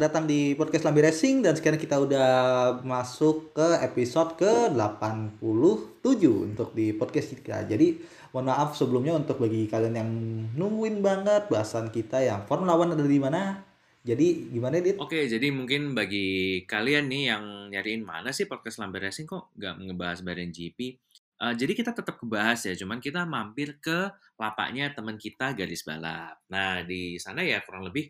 datang di podcast Lambi Racing dan sekarang kita udah masuk ke episode ke-87 untuk di podcast kita. Jadi mohon maaf sebelumnya untuk bagi kalian yang nungguin banget bahasan kita yang Formula One ada di mana. Jadi gimana Dit? Oke, jadi mungkin bagi kalian nih yang nyariin mana sih podcast Lambe Racing kok nggak ngebahas badan GP? Uh, jadi kita tetap kebahas ya, cuman kita mampir ke lapaknya teman kita garis balap. Nah di sana ya kurang lebih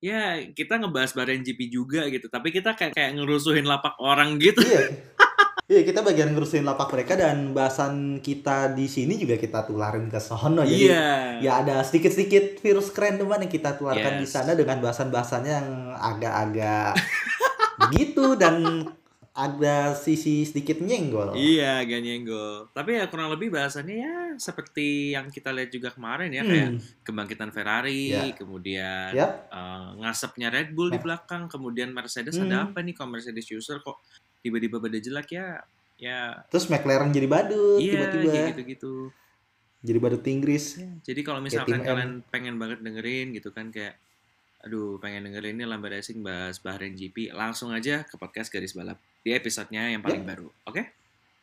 ya kita ngebahas badan GP juga gitu, tapi kita kayak kayak ngerusuhin lapak orang gitu. Iya. Iya, kita bagian ngurusin lapak mereka dan bahasan kita di sini juga kita tularin ke sono. Jadi Iya. ya ada sedikit-sedikit virus keren teman yang kita tularkan di Yes. sana dengan bahasan-bahasannya yang agak-agak begitu dan ada sisi sedikit nyenggol. Iya, agak nyenggol. Tapi ya kurang lebih bahasannya ya seperti yang kita lihat juga kemarin ya, kayak Hmm. kebangkitan Ferrari, Ya. kemudian Yap. eh, ngasapnya Red Bull di Nah. belakang, kemudian Mercedes Hmm. ada apa nih kok Mercedes user kok tiba-tiba pada jelek ya? Ya, Terus McLaren jadi badut iya tiba-tiba. kayak gitu-gitu. Jadi badut Inggris. Jadi kalau Kayak misalkan tim M. kalian pengen banget dengerin gitu kan kayak aduh pengen dengerin ini Lambe Racing bahas Bahrain GP, langsung aja ke podcast Garis Balap di episodenya yang paling baru. Oke?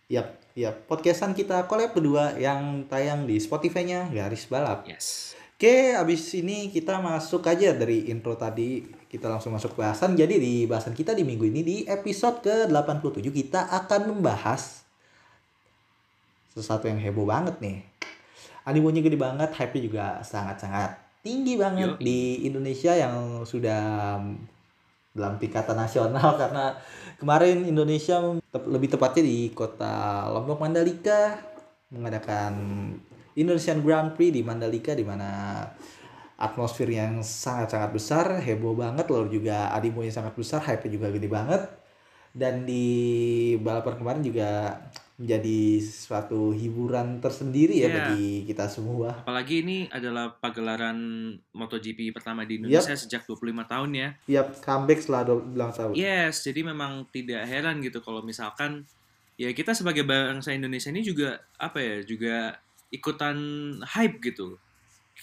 Yap, yap. Podcastan kita collab berdua yang tayang di Spotify-nya Garis Balap. Yes. Oke, abis ini kita masuk aja dari intro tadi. Kita langsung masuk ke bahasan. Jadi di bahasan kita di minggu ini di episode ke-87 kita akan membahas sesuatu yang heboh banget nih. Animonya gede banget, hype-nya juga sangat-sangat tinggi banget Yoi. di Indonesia yang sudah dalam tingkatan nasional karena kemarin Indonesia lebih tepatnya di kota Lombok Mandalika mengadakan Indonesian Grand Prix di Mandalika di mana atmosfer yang sangat-sangat besar, heboh banget, lalu juga animonya sangat besar, hype-nya juga gede banget. Dan di balapan kemarin juga menjadi suatu hiburan tersendiri ya Iya. bagi kita semua. Apalagi ini adalah pagelaran MotoGP pertama di Indonesia sejak 25 tahun ya. Tiap comeback setelah 12 tahun. Yes, jadi memang tidak heran gitu kalau misalkan ya kita sebagai bangsa Indonesia ini juga apa ya, juga ikutan hype gitu.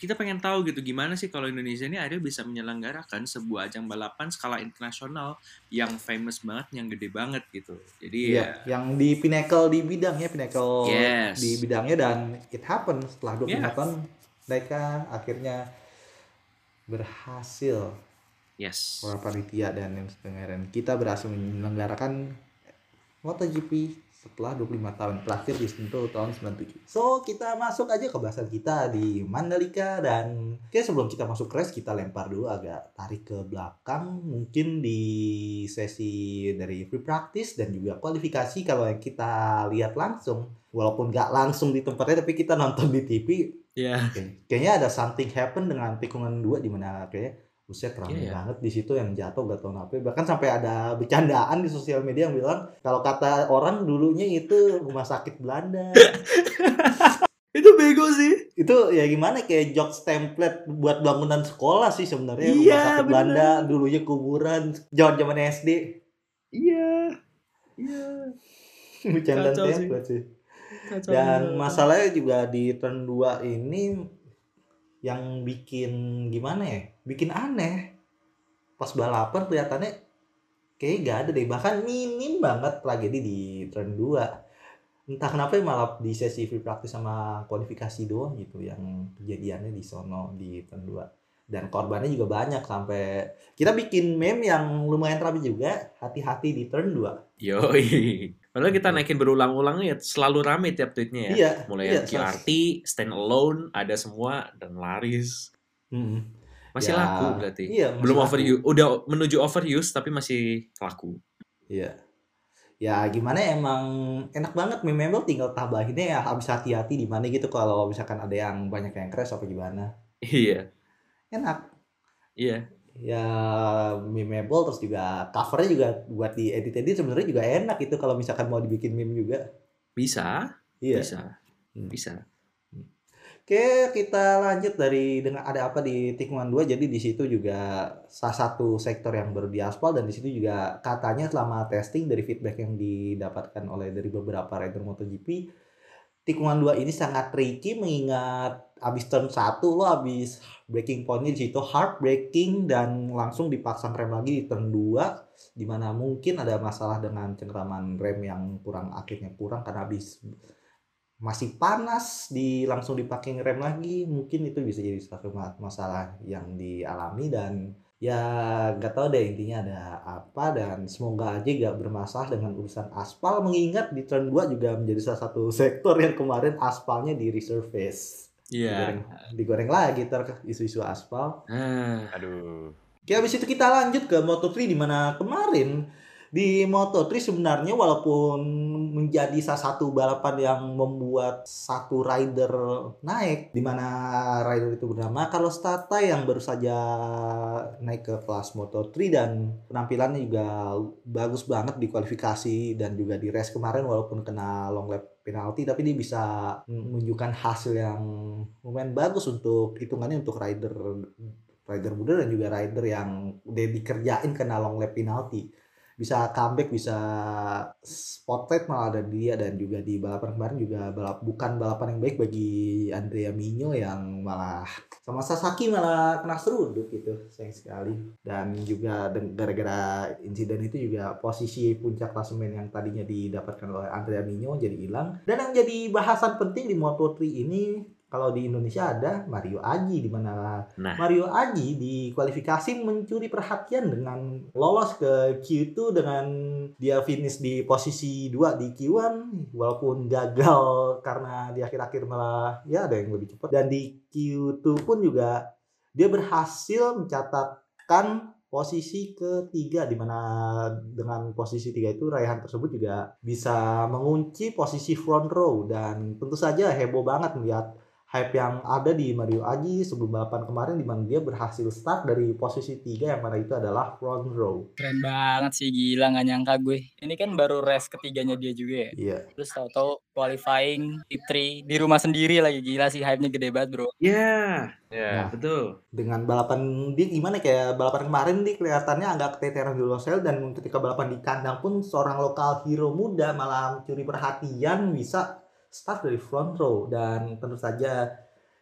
Kita pengen tahu gitu gimana sih kalau Indonesia ini ada bisa menyelenggarakan sebuah ajang balapan skala internasional yang famous banget, yang gede banget gitu. Jadi Iya, ya yang di pinnacle di bidangnya, pinnacle Yes. di bidangnya dan it happen setelah 25 Yeah. tahun mereka akhirnya berhasil yes. para panitia dan yang kita berhasil menyelenggarakan MotoGP setelah 25 tahun terakhir di Sentul tahun 97. So, kita masuk aja ke bahasan kita di Mandalika dan oke sebelum kita masuk race kita lempar dulu agak tarik ke belakang mungkin di sesi dari free practice dan juga kualifikasi kalau yang kita lihat langsung walaupun nggak langsung di tempatnya tapi kita nonton di TV Ya. Oke. Kayaknya ada something happen dengan tikungan dua di mana kayak buset ramai Iya, iya. banget di situ yang jatuh gak tau kenapa. Bahkan sampai ada bercandaan di sosial media yang bilang kalau kata orang dulunya itu rumah sakit Belanda. Itu bego sih. itu ya gimana kayak jokes template buat bangunan sekolah sih sebenarnya rumah Iya, sakit bener. Belanda dulunya kuburan zaman-zaman SD. Iya. Iya. Bercandaan Kacau sih. template sih. Kacau Dan masalahnya juga di turn 2 ini yang bikin gimana ya? Bikin aneh. Pas balapan kelihatannya kayak gak ada deh. Bahkan minim banget tragedi di turn 2. Entah kenapa ya malah di sesi free practice sama kualifikasi doang gitu yang kejadiannya di sono di turn 2. Dan korbannya juga banyak sampai kita bikin meme yang lumayan rapi juga. Hati-hati di turn 2. Yoi. Padahal kita naikin berulang-ulang ya selalu rame tiap tweetnya ya. Iya. Mulai iya, yang QRT, stand alone, ada semua dan laris. Mm-mm. Masih Ya, laku berarti. Iya, masih Belum laku. overuse, udah menuju overuse tapi masih laku. Iya. Ya gimana ya, emang enak banget memang tinggal tambahinnya ya habis hati-hati di mana gitu kalau misalkan ada yang banyak yang crash apa gimana. Iya. Enak. Iya. Ya memeable terus juga covernya juga buat di edit-edit sebenarnya juga enak itu kalau misalkan mau dibikin meme juga. Bisa, Iya. bisa. Hmm. Bisa. Oke, kita lanjut dari dengan ada apa di tikungan 2. Jadi di situ juga salah satu sektor yang baru diaspal dan di situ juga katanya selama testing dari feedback yang didapatkan oleh dari beberapa rider MotoGP tikungan dua ini sangat tricky mengingat abis turn satu lo abis breaking pointnya di situ hard breaking dan langsung dipaksa rem lagi di turn 2 di mana mungkin ada masalah dengan cengkraman rem yang kurang akhirnya kurang karena abis masih panas di langsung dipakai rem lagi mungkin itu bisa jadi satu masalah yang dialami dan ya gak tau deh intinya ada apa dan semoga aja gak bermasalah dengan urusan aspal mengingat di turn 2 juga menjadi salah satu sektor yang kemarin aspalnya di resurface Iya. digoreng, digoreng lagi ter isu-isu aspal Ah, Aduh. Oke, habis itu kita lanjut ke Moto3 di mana kemarin di Moto3 sebenarnya walaupun menjadi salah satu balapan yang membuat satu rider naik di mana rider itu bernama Carlos Tata yang baru saja naik ke kelas Moto3 dan penampilannya juga bagus banget di kualifikasi dan juga di race kemarin walaupun kena long lap penalti tapi dia bisa menunjukkan hasil yang lumayan bagus untuk hitungannya untuk rider rider muda dan juga rider yang udah dikerjain kena long lap penalti bisa comeback bisa spotlight malah ada dia dan juga di balapan kemarin juga balap bukan balapan yang baik bagi Andrea Mino yang malah sama Sasaki malah kena seruduk gitu sayang sekali. Dan juga gara-gara insiden itu juga posisi puncak klasemen yang tadinya didapatkan oleh Andrea Mino jadi hilang. Dan yang jadi bahasan penting di Moto3 ini kalau di Indonesia ada Mario Aji di mana Nah. Mario Aji di kualifikasi mencuri perhatian dengan lolos ke Q2 dengan dia finish di posisi 2 di Q1 walaupun gagal karena di akhir-akhir malah ya ada yang lebih cepat dan di Q2 pun juga dia berhasil mencatatkan posisi ketiga di mana dengan posisi tiga itu raihan tersebut juga bisa mengunci posisi front row dan tentu saja heboh banget melihat hype yang ada di Mario Aji sebelum balapan kemarin di mana dia berhasil start dari posisi 3 yang mana itu adalah front row. Keren banget sih gila nggak nyangka gue. Ini kan baru race ketiganya dia juga ya. Iya. Terus tahu-tahu qualifying T3 di rumah sendiri lagi gila sih hype-nya gede banget bro. Ya, Ya. Nah. betul. Dengan balapan dia gimana kayak balapan kemarin dia kelihatannya agak keteteran di Losel dan ketika balapan di kandang pun seorang lokal hero muda malah mencuri perhatian bisa start dari front row dan tentu saja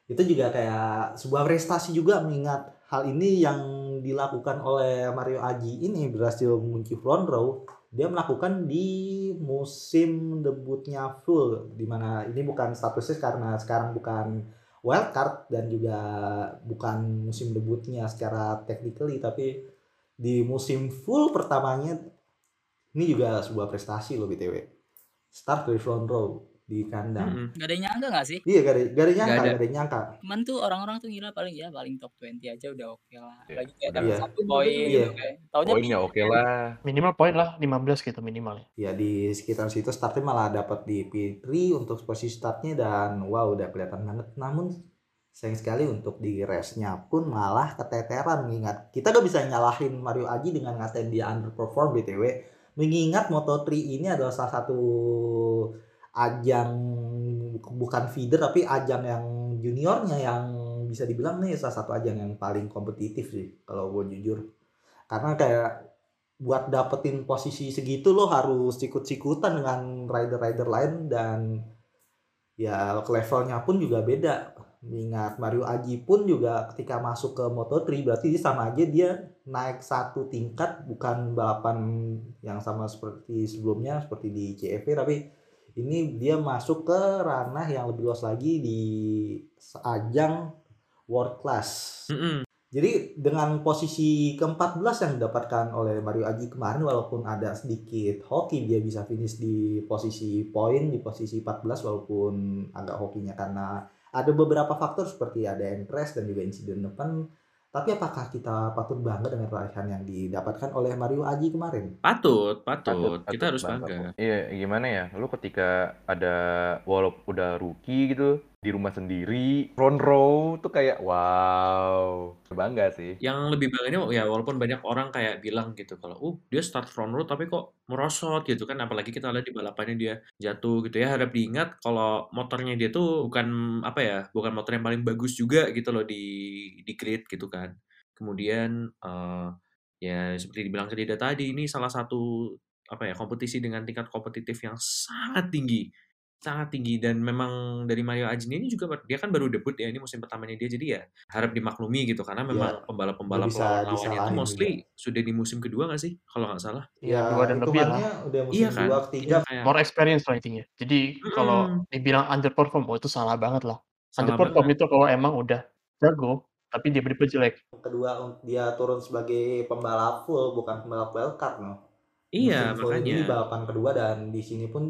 itu juga kayak sebuah prestasi juga mengingat hal ini yang dilakukan oleh Mario Aji ini berhasil mengunci front row. Dia melakukan di musim debutnya full di mana ini bukan statusnya karena sekarang bukan wild card dan juga bukan musim debutnya secara technically tapi di musim full pertamanya ini juga sebuah prestasi loh BTW start dari front row di kandang Mm-mm. Gak ada yang nyangka gak sih? iya gak ada, gak ada nyangka ada. gak ada yang nyangka Cuman tuh orang-orang tuh gila paling ya paling top 20 aja udah oke lah. Iya, Lagi kayak dapat Iya. satu poin Iya. gitu kan. Taunya Poinnya oke lah. Minimal poin lah 15 gitu minimal ya. ya di sekitar situ startnya malah dapat di P3 untuk posisi startnya dan wow udah kelihatan banget namun sayang sekali untuk di race-nya pun malah keteteran mengingat kita gak bisa nyalahin Mario Aji dengan ngatain dia underperform BTW mengingat Moto3 ini adalah salah satu ajang bukan feeder tapi ajang yang juniornya yang bisa dibilang nih salah satu ajang yang paling kompetitif sih kalau gue jujur. Karena kayak buat dapetin posisi segitu lo harus sikut-sikutan dengan rider-rider lain dan ya levelnya pun juga beda. Mengingat Mario Aji pun juga ketika masuk ke Moto3 berarti sama aja dia naik satu tingkat bukan balapan yang sama seperti sebelumnya seperti di CFP tapi ini dia masuk ke ranah yang lebih luas lagi di ajang world class Mm-mm. jadi dengan posisi ke-14 yang didapatkan oleh Mario Aji kemarin walaupun ada sedikit hoki dia bisa finish di posisi poin di posisi 14 walaupun agak hokinya karena ada beberapa faktor seperti ada entres dan juga insiden depan tapi apakah kita patut bangga dengan raihan yang didapatkan oleh Mario Aji kemarin? Patut, patut. Patut, Kita patut harus bangga. Iya, gimana ya? Lu ketika ada walaupun udah rookie gitu di rumah sendiri, front row tuh kayak wow, bangga sih. Yang lebih bangganya ya walaupun banyak orang kayak bilang gitu kalau, uh dia start front row tapi kok merosot gitu kan. Apalagi kita lihat di balapannya dia jatuh gitu ya. Harap diingat kalau motornya dia tuh bukan apa ya, bukan motor yang paling bagus juga gitu loh di di grid gitu kan. Kemudian eh, ya seperti dibilang Kedida tadi ini salah satu apa ya kompetisi dengan tingkat kompetitif yang sangat tinggi sangat tinggi dan memang dari Mario Ajin ini juga dia kan baru debut ya ini musim pertamanya dia jadi ya harap dimaklumi gitu karena memang Ya, pembalap-pembalap bisa lawan-lawannya itu mostly sudah di musim kedua nggak sih kalau nggak salah Ya, dua dan lebih lah. udah musim iya kan dua ketiga iya More experience lah intinya. Jadi kalau Mm-mm. dibilang underperform, oh itu salah banget lah. salah Underperform banget itu kalau emang udah jago, tapi dia bener jelek. kedua dia turun sebagai pembalap full bukan pembalap wildcard no. iya Musim full ini makanya balapan kedua dan di sini pun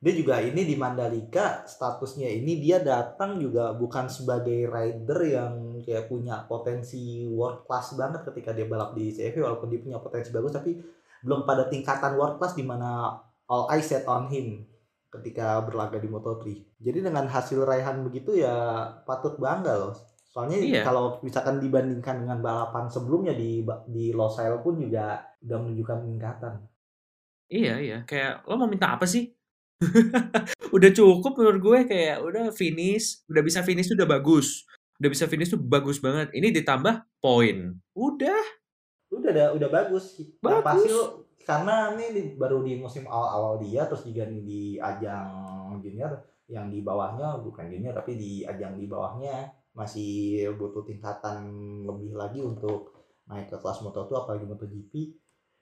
dia juga ini di Mandalika statusnya ini dia datang juga bukan sebagai rider yang kayak punya potensi world class banget ketika dia balap di CV walaupun dia punya potensi bagus tapi belum pada tingkatan world class di mana all eyes set on him ketika berlaga di Moto3. Jadi dengan hasil raihan begitu ya patut bangga loh. Soalnya Iya. kalau misalkan dibandingkan dengan balapan sebelumnya di di Losail pun juga udah menunjukkan peningkatan. iya iya kayak lo mau minta apa sih udah cukup menurut gue kayak udah finish udah bisa finish tuh udah bagus udah bisa finish tuh bagus banget ini ditambah poin udah udah udah, udah bagus. Yang pasti Bagus. lo karena ini baru di musim awal-awal dia terus juga di ajang junior yang di bawahnya bukan junior tapi di ajang di bawahnya masih butuh tingkatan lebih lagi untuk naik ke kelas Moto2 apalagi MotoGP.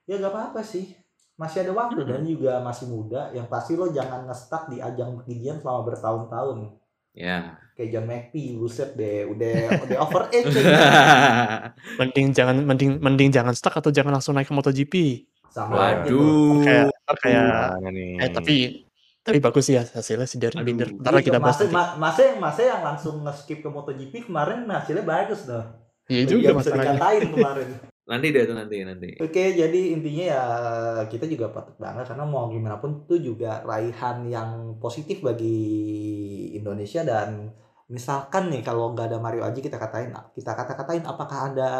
Ya gak apa-apa sih. Masih ada waktu Mm-mm. dan juga masih muda. Yang pasti lo jangan nge-stuck di ajang beginian selama bertahun-tahun. ya Kayak John McPhee, buset deh, udah udah over age kayaknya. Mending jangan mending mending jangan stuck atau jangan langsung naik ke MotoGP. Sama waduh Kayak kayak eh tapi tapi bagus sih ya hasilnya si Darren. Binder. Ntar kita bahas masa, nanti. ma- masa yang masa yang langsung nge-skip ke MotoGP kemarin hasilnya bagus dah. Iya juga bisa masalahnya. dikatain kemarin. Nanti deh tuh nanti nanti. Oke, jadi intinya ya kita juga patut bangga karena mau gimana pun itu juga raihan yang positif bagi Indonesia dan misalkan nih kalau nggak ada Mario Aji kita katain kita kata-katain apakah ada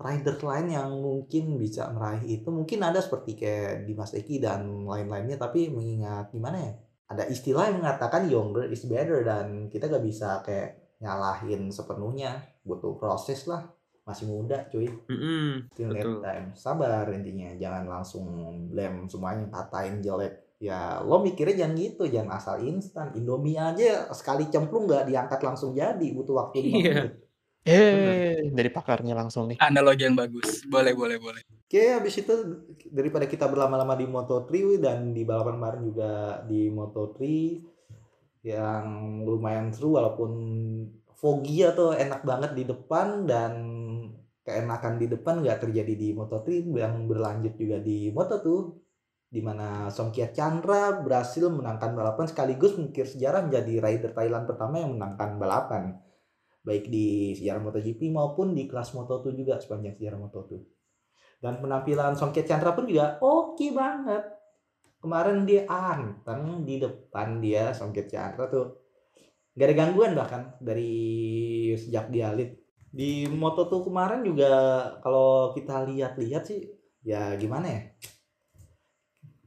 rider lain yang mungkin bisa meraih itu? Mungkin ada seperti kayak Dimas Eki dan lain-lainnya tapi mengingat gimana ya ada istilah yang mengatakan younger is better dan kita gak bisa kayak nyalahin sepenuhnya. Butuh proses lah masih muda cuy Mm-mm, Still betul time. Sabar intinya. Jangan langsung blame semuanya katain jelek. Ya lo mikirnya jangan gitu. Jangan asal instan. Indomie aja sekali cemplung nggak diangkat langsung jadi. Butuh waktu 5 Iya. Eh, dari pakarnya langsung nih. Analogi yang bagus. Boleh, boleh, boleh. Oke habis itu daripada kita berlama-lama di Moto3 dan di balapan kemarin juga di Moto3 yang lumayan seru walaupun foggy atau enak banget di depan dan keenakan di depan nggak terjadi di Moto3 yang berlanjut juga di Moto2 di mana Chandra berhasil menangkan balapan sekaligus mengukir sejarah menjadi rider Thailand pertama yang menangkan balapan baik di sejarah MotoGP maupun di kelas Moto2 juga sepanjang sejarah Moto2 dan penampilan Songkia Chandra pun juga oke banget. Kemarin dia anteng di depan dia Songkia Chandra tuh. Gak ada gangguan bahkan dari sejak dia lead di Moto2 kemarin juga kalau kita lihat-lihat sih ya gimana ya?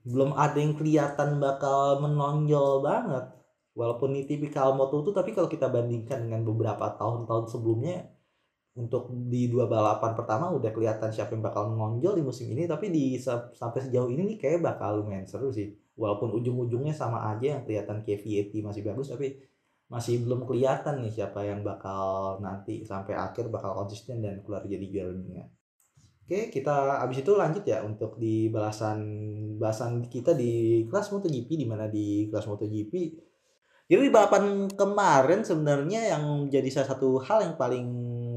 Belum ada yang kelihatan bakal menonjol banget. Walaupun ini tipikal Moto2 tapi kalau kita bandingkan dengan beberapa tahun-tahun sebelumnya untuk di dua balapan pertama udah kelihatan siapa yang bakal menonjol di musim ini. Tapi di sa- sampai sejauh ini nih kayak bakal lumayan seru sih. Walaupun ujung-ujungnya sama aja yang kelihatan KVAT masih bagus tapi masih belum kelihatan nih siapa yang bakal nanti sampai akhir bakal konsisten dan keluar jadi juara dunia. Oke, kita abis itu lanjut ya untuk di balasan bahasan kita di kelas MotoGP di mana di kelas MotoGP. Jadi di balapan kemarin sebenarnya yang jadi salah satu hal yang paling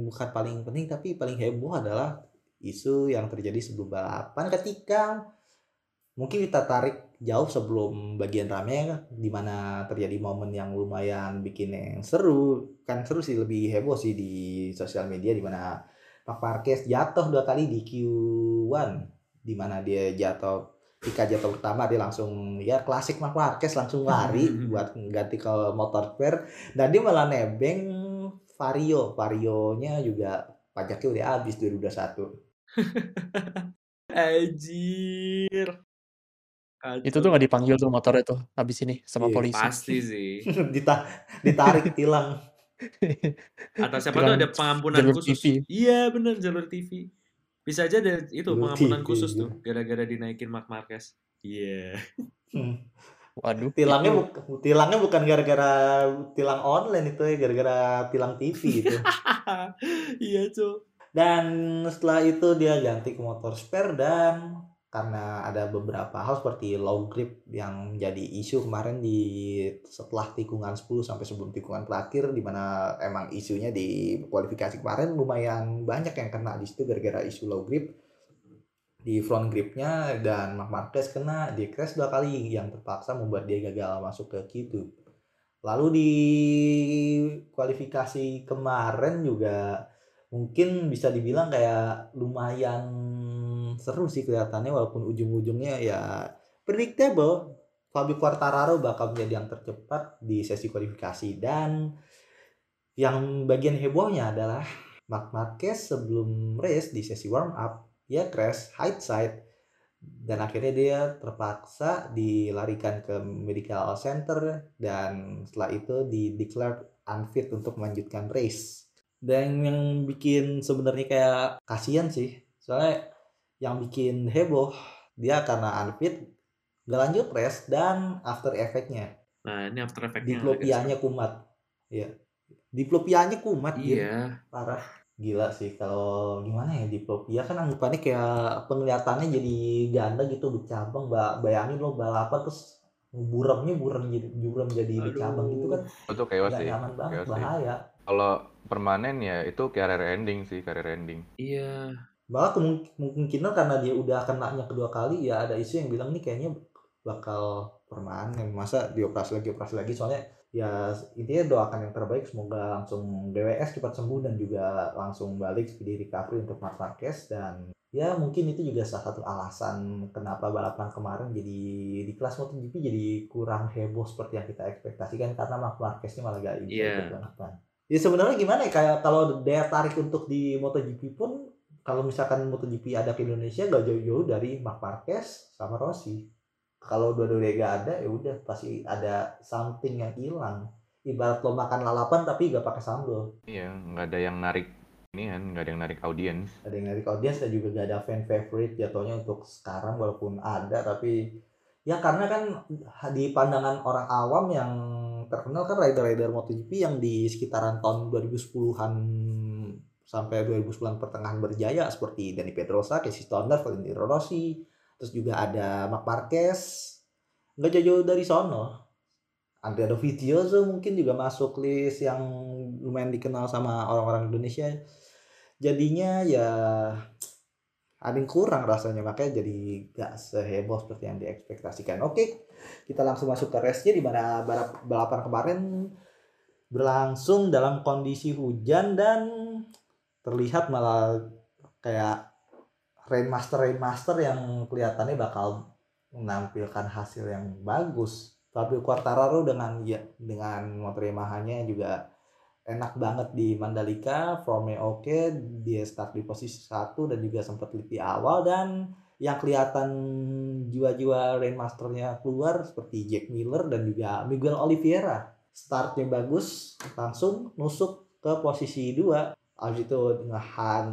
bukan paling penting tapi paling heboh adalah isu yang terjadi sebelum balapan ketika mungkin kita tarik jauh sebelum bagian rame di mana terjadi momen yang lumayan bikin yang seru. Kan seru sih lebih heboh sih di sosial media di mana Marc Marquez jatuh dua kali di Q1 di mana dia jatuh ketika jatuh pertama dia langsung ya klasik Marc Marquez langsung lari buat ganti ke motor spare. Dan dia malah nebeng Vario. Varionya juga pajaknya udah habis 2021 Anjir. Itu tuh nggak dipanggil tuh motornya tuh habis ini sama Iya, polisi. Pasti sih. Dita- ditarik tilang Atau siapa tuh ada pengampunan jalur khusus. TV. Iya bener jalur TV. Bisa aja ada itu Jalur pengampunan TV, khusus iya. tuh gara-gara dinaikin Mark Marquez. Iya. Hmm. Waduh, tilangnya itu bu- tilangnya bukan gara-gara tilang online itu ya gara-gara tilang TV itu Iya, Cuk. dan setelah itu dia ganti ke motor spare dan karena ada beberapa hal seperti low grip yang menjadi isu kemarin di setelah tikungan 10 sampai sebelum tikungan terakhir di mana emang isunya di kualifikasi kemarin lumayan banyak yang kena di situ gara-gara isu low grip. Di front gripnya dan Marc Marquez kena di crash dua kali yang terpaksa membuat dia gagal masuk ke Q2 lalu di kualifikasi kemarin juga mungkin bisa dibilang kayak lumayan seru sih kelihatannya walaupun ujung-ujungnya ya predictable. Fabio Quartararo bakal menjadi yang tercepat di sesi kualifikasi. Dan yang bagian hebohnya adalah Marc Marquez sebelum race di sesi warm up dia crash high side. Dan akhirnya dia terpaksa dilarikan ke medical center dan setelah itu di declare unfit untuk melanjutkan race. Dan yang bikin sebenarnya kayak kasihan sih soalnya yang bikin heboh dia karena unfit gak lanjut race dan after effect-nya Nah, ini after effect-nya. diplopianya kumat ya diplopianya kumat. Iya. parah gila sih kalau gimana ya diplopia kan anggapannya kayak penglihatannya jadi ganda gitu bercabang Ba- bayangin lo balapan terus buramnya buram jadi buram jadi bercabang gitu kan Itu chaos nggak sih. nyaman banget Chaos bahaya Kalau permanen ya itu career ending sih, career ending. Iya. Malah kemung- kemungkinan karena dia udah kenanya kedua kali ya ada isu yang bilang nih kayaknya bakal permanen masa dioperasi lagi operasi lagi. Soalnya ya intinya doakan yang terbaik. Semoga langsung DWS cepat sembuh dan juga langsung balik speedy recovery untuk Marc Marquez. Dan ya mungkin itu juga salah satu alasan kenapa balapan kemarin jadi di kelas MotoGP jadi kurang heboh seperti yang kita ekspektasikan. Karena Marc Marquez-nya malah gak ikut balapan. Ya sebenarnya gimana ya? Kayak kalau daya tarik untuk di MotoGP pun kalau misalkan MotoGP ada ke Indonesia gak jauh-jauh dari Marc Marquez sama Rossi. Kalau dua-duanya gak ada ya udah pasti ada something yang hilang. Ibarat lo makan lalapan tapi gak pakai sambal. Iya, nggak ada yang narik ini kan, nggak ada yang narik audiens. Ada yang dari audiens dan juga gak ada fan favorite jatuhnya untuk sekarang walaupun ada tapi ya karena kan di pandangan orang awam yang terkenal kan rider-rider MotoGP yang di sekitaran tahun 2010-an sampai 2010-an pertengahan berjaya seperti Dani Pedrosa, Casey Stoner, Valentino Rossi, terus juga ada Marc Marquez, nggak jauh-jauh dari sono. Andrea Dovizioso mungkin juga masuk list yang lumayan dikenal sama orang-orang Indonesia. Jadinya ya ada yang kurang rasanya makanya jadi gak seheboh seperti yang diekspektasikan. Oke, kita langsung masuk ke race-nya di mana balap- balapan kemarin berlangsung dalam kondisi hujan dan terlihat malah kayak Rainmaster Rainmaster yang kelihatannya bakal menampilkan hasil yang bagus tapi Quartararo dengan ya, dengan motor Yamaha-nya juga enak banget di Mandalika, formnya oke, okay, dia start di posisi satu dan juga sempat lebih awal dan yang kelihatan jiwa-jiwa Rainmasternya keluar seperti Jack Miller dan juga Miguel Oliveira. Startnya bagus, langsung nusuk ke posisi dua. Abis itu ngehan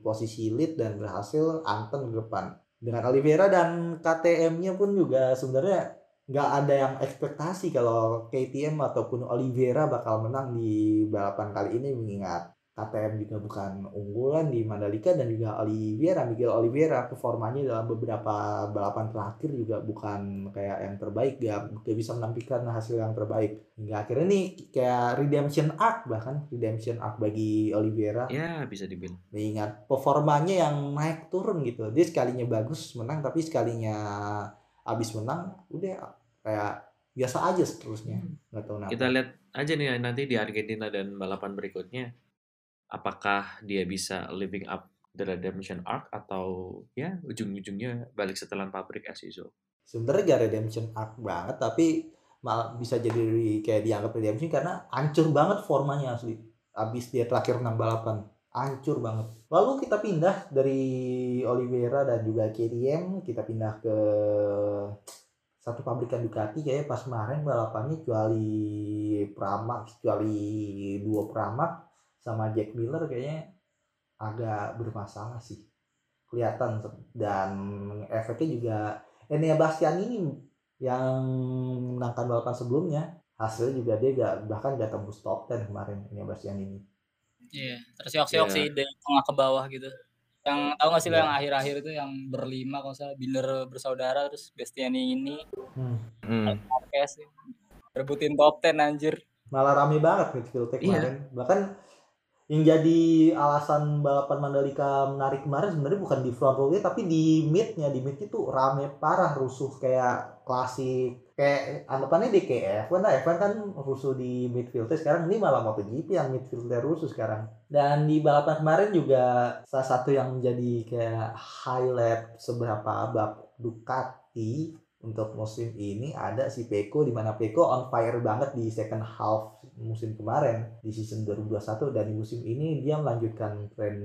posisi lead dan berhasil Anton ke depan. Dengan Oliveira dan KTM-nya pun juga sebenarnya nggak ada yang ekspektasi kalau KTM ataupun Oliveira bakal menang di balapan kali ini mengingat KTM juga bukan unggulan di Mandalika dan juga Oliveira Miguel Oliveira performanya dalam beberapa balapan terakhir juga bukan kayak yang terbaik. Gak, gak bisa menampilkan hasil yang terbaik. Hingga akhirnya nih kayak redemption arc bahkan redemption arc bagi Oliveira Ya, bisa dibilang. mengingat performanya yang naik turun gitu. Dia sekalinya bagus menang tapi sekalinya abis menang udah kayak biasa aja seterusnya. Nggak tahu kenapa. Kita lihat aja nih nanti di Argentina dan balapan berikutnya apakah dia bisa living up the redemption arc atau ya ujung-ujungnya balik setelan pabrik as usual. sebenarnya gak redemption arc banget tapi malah bisa jadi kayak dianggap redemption karena hancur banget formanya asli. Abis dia terakhir menang balapan hancur banget. Lalu kita pindah dari Oliveira dan juga KTM kita pindah ke satu pabrikan Ducati kayak pas kemarin balapannya kecuali Pramac kecuali dua Pramac sama Jack Miller kayaknya agak bermasalah sih kelihatan dan efeknya juga Enea Bastian ini yang menangkan balapan sebelumnya hasilnya juga dia gak, bahkan gak tembus top 10 kemarin ini Bastian ini Iya, tersiok-siok Iya. sih dari tengah ke bawah gitu. Yang tahu gak sih lo Iya. yang akhir-akhir itu yang berlima kalau salah Binder bersaudara terus Bastiani ini hmm. Hmm. Marquez rebutin top 10 anjir. malah rame banget midfieldnya Iya. kemarin bahkan yang jadi alasan balapan Mandalika menarik kemarin sebenarnya bukan di front row tapi di midnya. Di midnya tuh rame parah rusuh kayak klasik kayak anggapannya di kayak F1 lah F1 kan rusuh di midfieldnya sekarang. Ini malah MotoGP yang midfieldnya rusuh sekarang. Dan di balapan kemarin juga salah satu yang menjadi kayak highlight seberapa bab Ducati untuk musim ini ada si Peko di mana Peko on fire banget di second half musim kemarin di season 2021 dan di musim ini dia melanjutkan tren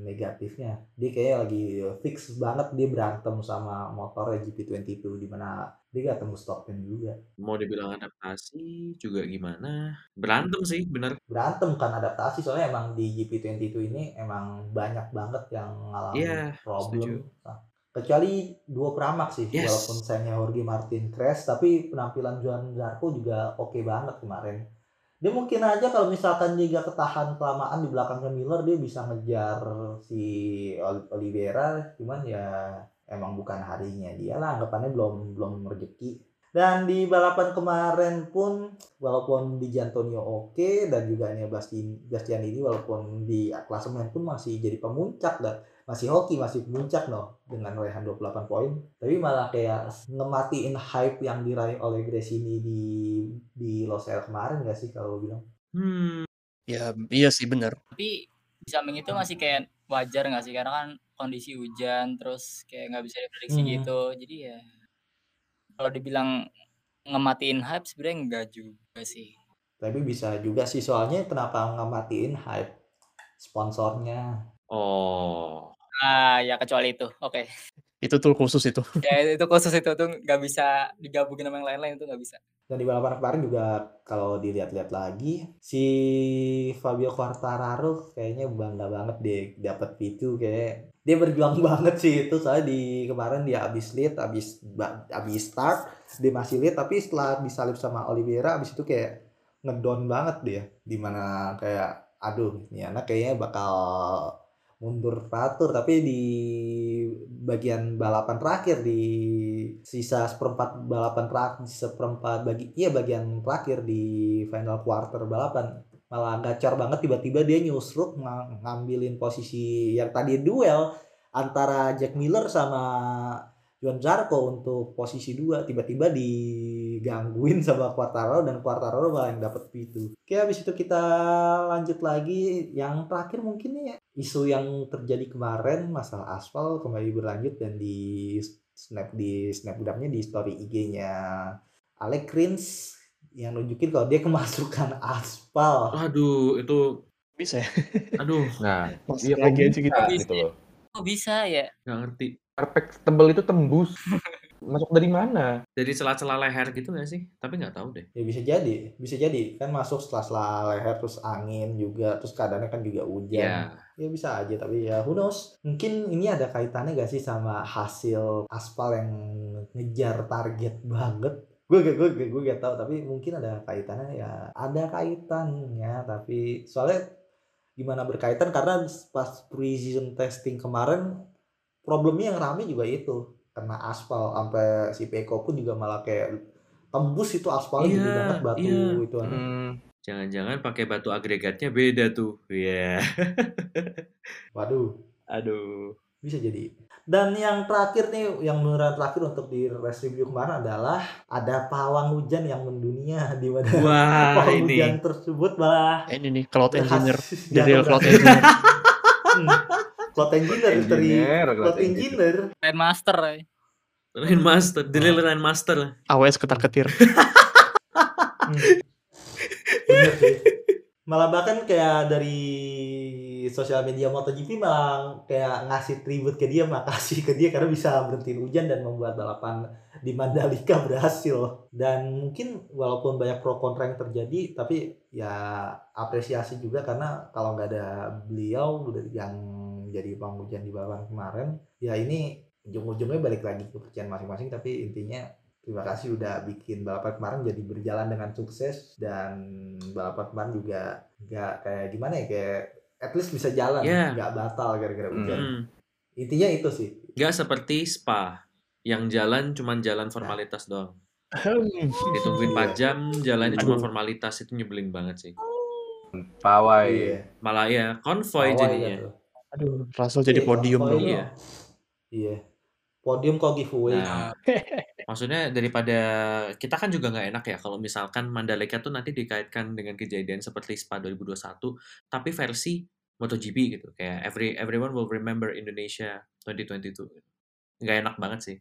negatifnya dia kayak lagi fix banget dia berantem sama motor GP22 di mana dia gak tembus top 10 juga Mau dibilang adaptasi juga gimana? Berantem sih, bener. berantem kan adaptasi soalnya emang di GP22 ini emang banyak banget yang ngalamin Iya, problem. Nah, kecuali dua peramak sih Yes. walaupun sayangnya Jorge Martin crash tapi penampilan Johan Zarco juga oke banget kemarin dia mungkin aja kalau misalkan dia gak ketahan kelamaan di belakangnya Miller dia bisa ngejar si Ol- Oliveira. Cuman ya emang bukan harinya dia lah anggapannya belum belum rezeki. Dan di balapan kemarin pun walaupun di Giantonio oke dan juga ini Bastian ini walaupun di klasemen pun masih jadi pemuncak dan masih hoki masih puncak loh dengan raihan 28 poin tapi malah kayak ngematiin hype yang diraih oleh Gresini di di Los Angeles kemarin gak sih kalau bilang Hmm, Ya, iya sih bener. Tapi di samping itu masih kayak wajar nggak sih karena kan kondisi hujan terus kayak nggak bisa diprediksi Hmm. gitu. Jadi ya kalau dibilang ngematiin hype sebenarnya enggak juga sih. tapi bisa juga sih soalnya kenapa ngematiin hype sponsornya oh, Ah ya kecuali itu. Oke. Itu tuh khusus itu. Ya itu khusus itu tuh nggak bisa digabungin sama yang lain-lain itu nggak bisa. dan di balapan kemarin juga kalau dilihat-lihat lagi si Fabio Quartararo kayaknya bangga banget deh dapat P2 kayak dia berjuang banget sih itu soalnya di kemarin dia abis lead abis ba- abis start dia masih lead tapi setelah disalip sama Oliveira abis itu kayak ngedown banget dia di mana kayak aduh ini anak kayaknya bakal mundur teratur tapi di bagian balapan terakhir di sisa seperempat balapan terakhir seperempat bagi iya bagian terakhir di final quarter balapan malah gacor banget. Tiba-tiba dia nyusruk ng- ngambilin posisi yang tadi duel antara Jack Miller sama Juan Zarco untuk posisi dua. Tiba-tiba digangguin sama Quartararo dan Quartararo malah yang dapet itu. Oke habis itu kita lanjut lagi yang terakhir mungkin ya isu yang terjadi kemarin masalah aspal kembali berlanjut dan di snap di snapgramnya di story IG-nya Alex Rins yang nunjukin kalau dia kemasukan aspal. aduh, itu, Bisa ya. aduh, Nah, iya kok lagi aja bisa gitu. loh. Kok bisa ya? nggak ngerti. Karpet tebel itu tembus. Masuk dari mana? Dari celah-celah leher gitu nggak sih? Tapi nggak tahu deh. Ya bisa jadi, bisa jadi kan masuk setelah leher terus angin juga terus keadaannya kan juga hujan. Ya, Ya bisa aja tapi ya who knows. Mungkin ini ada kaitannya gak sih sama hasil aspal yang ngejar target banget. Gue gue gue gue gak tahu tapi mungkin ada kaitannya ya ada kaitannya tapi soalnya gimana berkaitan karena pas pre-season testing kemarin problemnya yang rame juga itu kena aspal sampai si Peko pun juga malah kayak tembus itu aspalnya gede Iya, banget batu iya. itu Hmm, jangan-jangan pakai batu agregatnya beda tuh. Iya. waduh Aduh. bisa jadi dan yang terakhir nih yang beneran terakhir untuk di race review kemarin adalah ada pawang hujan yang mendunia di mana Wah, pawang ini. hujan tersebut malah Eh, Ini nih cloud engineer. real jatuh cloud engineer. Hmm, cloud engineer dari engineer, cloud engineer Grand Master ya. Rain Master, The Real Rain Master. AWS ketar-ketir. Hmm. Bener sih. Malah bahkan kayak dari sosial media MotoGP malah kayak ngasih tribute ke dia, makasih ke dia karena bisa berhentiin hujan dan membuat balapan di Mandalika berhasil. Dan mungkin walaupun banyak pro kontra yang terjadi, tapi ya apresiasi juga karena kalau nggak ada beliau yang jadi penghujan di balapan kemarin, ya ini ujung-ujungnya balik lagi ke kepercayaan masing-masing. Tapi intinya terima kasih udah bikin balapan kemarin jadi berjalan dengan sukses dan balapan kemarin juga nggak kayak gimana ya kayak at least bisa jalan Iya. nggak batal gara-gara hujan Hmm. intinya itu sih Nggak seperti spa yang jalan cuman jalan formalitas doang. Ditungguin 4 Iya. jam, jalannya cuma formalitas itu nyebelin banget sih. Pawai. iya Malah ya konvoy Pawai jadinya. gitu. Aduh, Russell jadi Iya, podium dong. Iya. iya podium kok giveaway Nah, maksudnya daripada kita kan juga nggak enak ya kalau misalkan Mandalika tuh nanti dikaitkan dengan kejadian seperti Spa 2021, tapi versi MotoGP gitu. Kayak every everyone will remember Indonesia 2022. Nggak enak banget sih.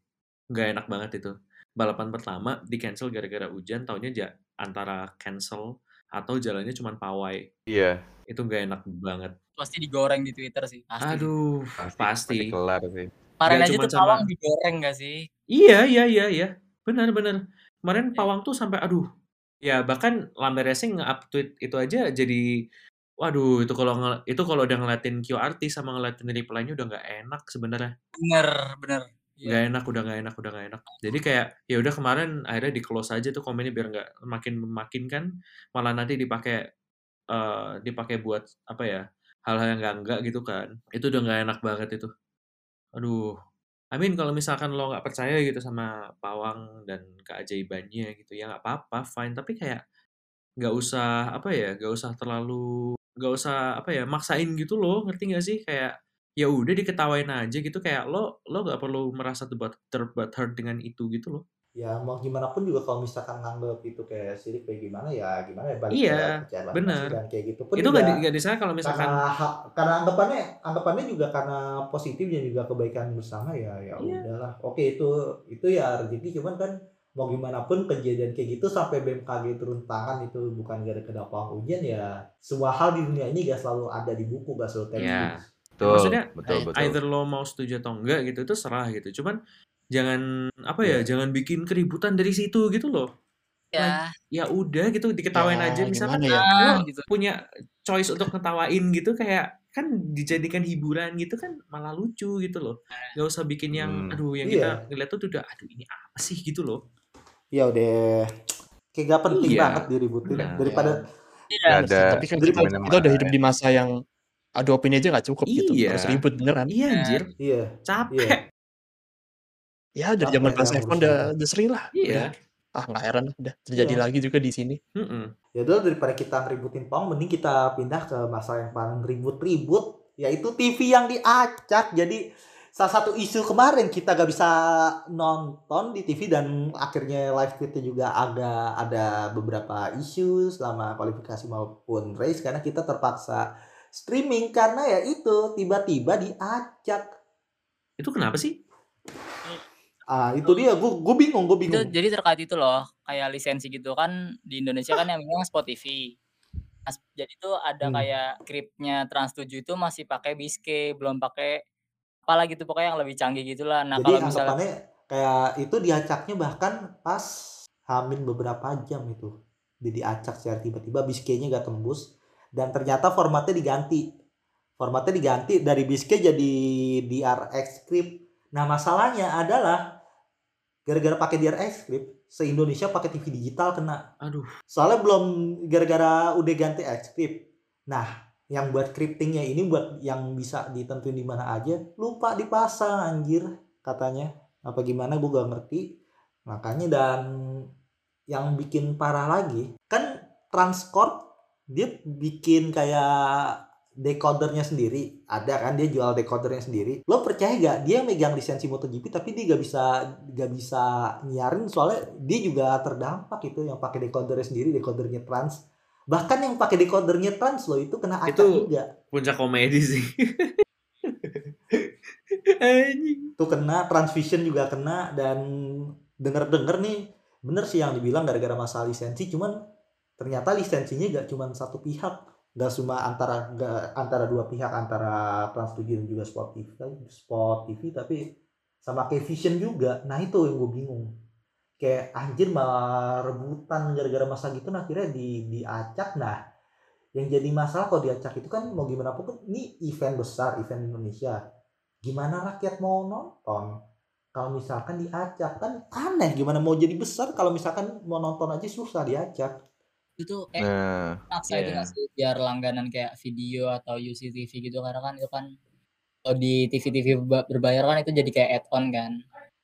Nggak enak banget itu. Balapan pertama di cancel gara-gara hujan, taunya ja- antara cancel atau jalannya cuma pawai. Iya. Itu nggak enak banget. Pasti digoreng di Twitter sih. Pasti. Aduh, Pasti, pasti. kelar sih. Kemarin Nggak aja tuh sama- pawang digoreng gak sih? Iya, iya, iya, iya. Benar, benar. Kemarin Iya. Pawang tuh sampai aduh. Ya bahkan Lambe Racing nge-up tweet itu aja jadi waduh itu kalau ngel- itu kalau udah ngeliatin QRT sama ngeliatin reply-nya udah nggak enak sebenarnya. Bener, bener. Iya. Nggak enak, udah nggak enak, udah nggak enak. Jadi kayak ya udah kemarin akhirnya di close aja tuh komennya biar nggak makin memakinkan, malah nanti dipakai eh dipakai buat apa ya? Hal-hal yang nggak enggak gitu kan. Itu udah nggak enak banget itu. Aduh. I mean kalau misalkan lo nggak percaya gitu sama pawang dan keajaibannya gitu ya nggak apa-apa fine tapi kayak nggak usah apa ya nggak usah terlalu nggak usah apa ya maksain gitu loh ngerti nggak sih kayak ya udah diketawain aja gitu kayak lo lo nggak perlu merasa terbuat terbuat dengan itu gitu loh ya mau gimana pun juga kalau misalkan nganggap itu kayak sirik kayak gimana ya gimana ya balik Iya, ke bener. dan kayak gitu pun itu juga nggak di- nggak di sana kalau misalkan karena ha- karena anggapannya anggapannya juga karena positif dan juga kebaikan bersama ya ya Iya. udahlah oke itu itu ya rezeki cuman kan mau gimana pun kejadian kayak gitu sampai BMKG turun tangan itu bukan gara-gara pawang hujan ya semua hal di dunia ini gak selalu ada di buku gak selalu Iya. textbook Betul, maksudnya betul, betul. either lo mau setuju atau enggak gitu itu serah gitu cuman jangan apa ya Iya. jangan bikin keributan dari situ gitu loh Ya, ya udah gitu diketawain Ya, aja misalkan gimana ya? ah, lo gitu. punya choice untuk ngetawain gitu kayak kan dijadikan hiburan gitu kan malah lucu gitu loh gak usah bikin yang Hmm. aduh yang Iya. kita ngeliat tuh udah aduh ini apa sih gitu loh ya udah kayak gak penting Iya. banget diributin Benar. daripada Iya. Ada Tapi kan kita, kita udah hidup di masa yang adu opini aja nggak cukup gitu. Iya. Harus ribut beneran. iya anjir iya capek Ya dari zaman ya pas F1 ngurusin udah, udah sering lah. iya Udah. Ah nggak heran udah terjadi Iya. lagi juga di sini. Mm-mm. ya udah daripada kita ngeributin pawang mending kita pindah ke masalah yang paling ribut-ribut yaitu TV yang diacak jadi salah satu isu kemarin kita gak bisa nonton di TV dan akhirnya live tweetnya juga agak ada beberapa isu selama kualifikasi maupun race karena kita terpaksa streaming karena ya itu tiba-tiba diacak itu kenapa sih ah itu dia gue gue bingung gue Itu bingung jadi terkait itu loh, kayak lisensi gitu kan di Indonesia kan yang memang Spot TV. Nah, jadi tuh ada Hmm. kayak scriptnya Trans 7 itu masih pakai Biske, belum pakai apalah gitu pokoknya yang lebih canggih gitulah. Nah, jadi kalau misalnya kayak itu diacaknya bahkan pas hamin beberapa jam itu dia diacak secara tiba-tiba biskenya gak tembus dan ternyata formatnya diganti formatnya diganti dari biske jadi DRX script nah masalahnya adalah gara-gara pakai DRX script se Indonesia pakai TV digital kena. Aduh. Soalnya belum gara-gara udah ganti X script nah yang buat scriptingnya ini buat yang bisa ditentuin di mana aja lupa dipasang anjir katanya. Apa gimana gue gak ngerti. Makanya dan yang bikin parah lagi kan Transcorp dia bikin kayak decodernya sendiri ada kan dia jual decodernya sendiri. Lo percaya gak dia megang lisensi MotoGP tapi dia gak bisa gak bisa nyiarin soalnya dia juga terdampak itu yang pakai decodernya sendiri decodernya Trans. Bahkan yang pakai decodernya Trans lo itu kena acak Itu- juga. puncak komedi sih. Tuh kena transvision juga kena dan denger-denger nih bener sih yang dibilang gara-gara masalah lisensi cuman ternyata lisensinya gak cuman satu pihak gak cuma antara gak antara dua pihak antara Trans 7 dan juga Sport TV Sport TV tapi sama kayak Vision juga. Nah itu yang gue bingung. Kayak anjir malah rebutan gara-gara masalah gitu nah akhirnya di diacak. Nah yang jadi masalah kalau diacak itu kan mau gimana pun ini event besar event Indonesia. Gimana rakyat mau nonton? Kalau misalkan diacak kan aneh gimana mau jadi besar? Kalau misalkan mau nonton aja susah diacak Itu kayak Nah, maksa itu iya. nggak sih biar langganan kayak video atau UCTV gitu karena kan itu kan kalau di TV-TV berba- berbayar kan itu jadi kayak add-on kan.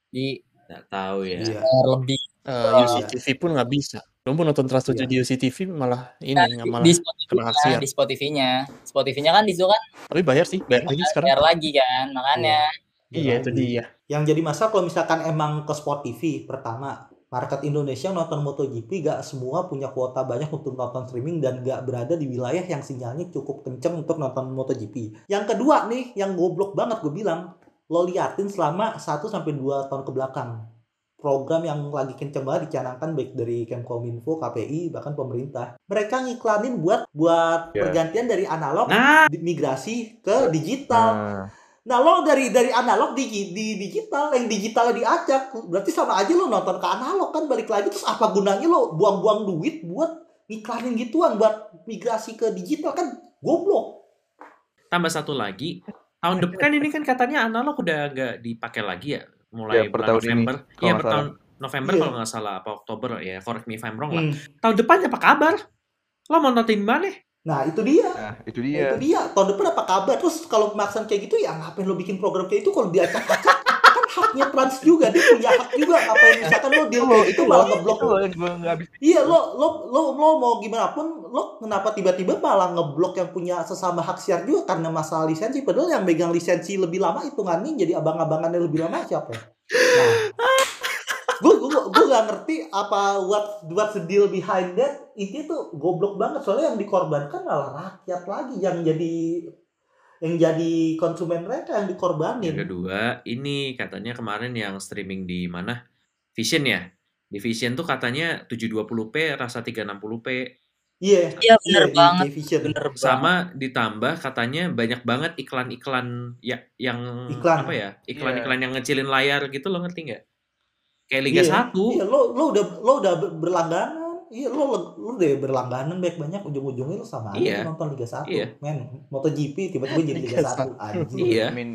Di Nggak tahu ya. iya bayar lebih Eh, Oh, UCTV pun nggak bisa. Lu mau nonton Trans 7 Iya. di UCTV malah ini Nah, nggak malah di Spotify haksiat. di Spotify-nya. Spotify-nya kan di situ kan Tapi bayar sih, bayar lagi sekarang. bayar lagi kan, makanya Iya itu dia. yang jadi masalah kalau misalkan emang ke Sport TV pertama market Indonesia nonton MotoGP gak semua punya kuota banyak untuk nonton streaming dan gak berada di wilayah yang sinyalnya cukup kenceng untuk nonton MotoGP. Yang kedua nih, yang goblok banget gue bilang, lo liatin selama 1 sampai 2 tahun ke belakang. Program yang lagi kenceng banget dicanangkan baik dari Kemkominfo, KPI, bahkan pemerintah. Mereka ngiklanin buat buat Iya. pergantian dari analog Nah, migrasi ke digital. Nah, Nah lo dari dari analog di, di digital yang digitalnya diacak berarti sama aja lo nonton ke analog kan balik lagi terus apa gunanya lo buang-buang duit buat ngiklanin gituan buat migrasi ke digital kan goblok tambah satu lagi. Tahun depan kan ini kan katanya analog udah nggak dipakai lagi ya. Mulai Ya, per bulan tahun November. Iya, per tahun November Iya. kalau nggak salah apa Oktober ya. Correct me if I'm wrong lah. Hmm. Tahun depan apa kabar? Lo mau nonton di mana? Nah itu dia. Nah itu Nah, dia. itu dia. Tahun depan apa kabar? Terus kalau maksan kayak gitu ya ngapain lo bikin program kayak itu? Kalau diacak-acak kan haknya trans juga. Dia punya hak juga. Ngapain misalkan lo deal kayak itu malah ngeblok yang habis Iya lo lo lo lo mau gimana pun lo kenapa tiba-tiba malah ngeblok yang punya sesama hak siar juga? Karena masalah lisensi. Padahal yang megang lisensi lebih lama hitungannya jadi abang-abangannya lebih lama siapa? Nah, gue gak ngerti apa what what's the deal behind that itu tuh goblok banget soalnya yang dikorbankan malah rakyat lagi yang jadi yang jadi konsumen mereka yang Yang dikorbanin. kedua, ini katanya kemarin yang streaming di mana? Vision ya. Di Vision tuh katanya 720p rasa 360p Iya. Iya bener di banget, television. bener banget. sama ditambah katanya banyak banget iklan-iklan ya yang Iklan. apa ya? Iklan-iklan yang ngecilin layar gitu lo ngerti nggak? Kayak Liga Iya, 1. Iya, lo lo udah lo udah ber- berlangganan. Iya, lo lo udah berlangganan banyak banyak ujung-ujungnya lo sama aja Iya. nonton Liga 1. Iya. Men, MotoGP tiba-tiba jadi Liga Liga 1 anjing. Iya. Mean,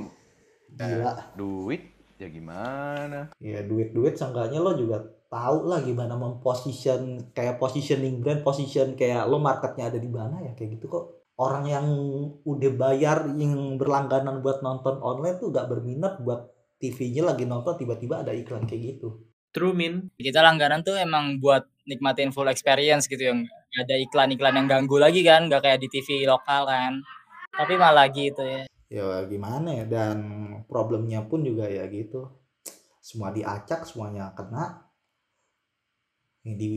Gila. duit ya gimana? Ya duit-duit seenggaknya lo juga tahu lah gimana memposition kayak positioning brand, position kayak lo marketnya ada di mana ya kayak gitu kok. Orang yang udah bayar yang berlangganan buat nonton online tuh gak berminat buat TV-nya lagi nonton tiba-tiba ada iklan kayak gitu. True Min. Kita langganan tuh emang buat nikmatin full experience gitu yang ada iklan-iklan yang ganggu lagi kan, nggak kayak di TV lokal kan. Tapi malah gitu ya. ya gimana ya dan problemnya pun juga ya gitu semua diacak semuanya kena ini di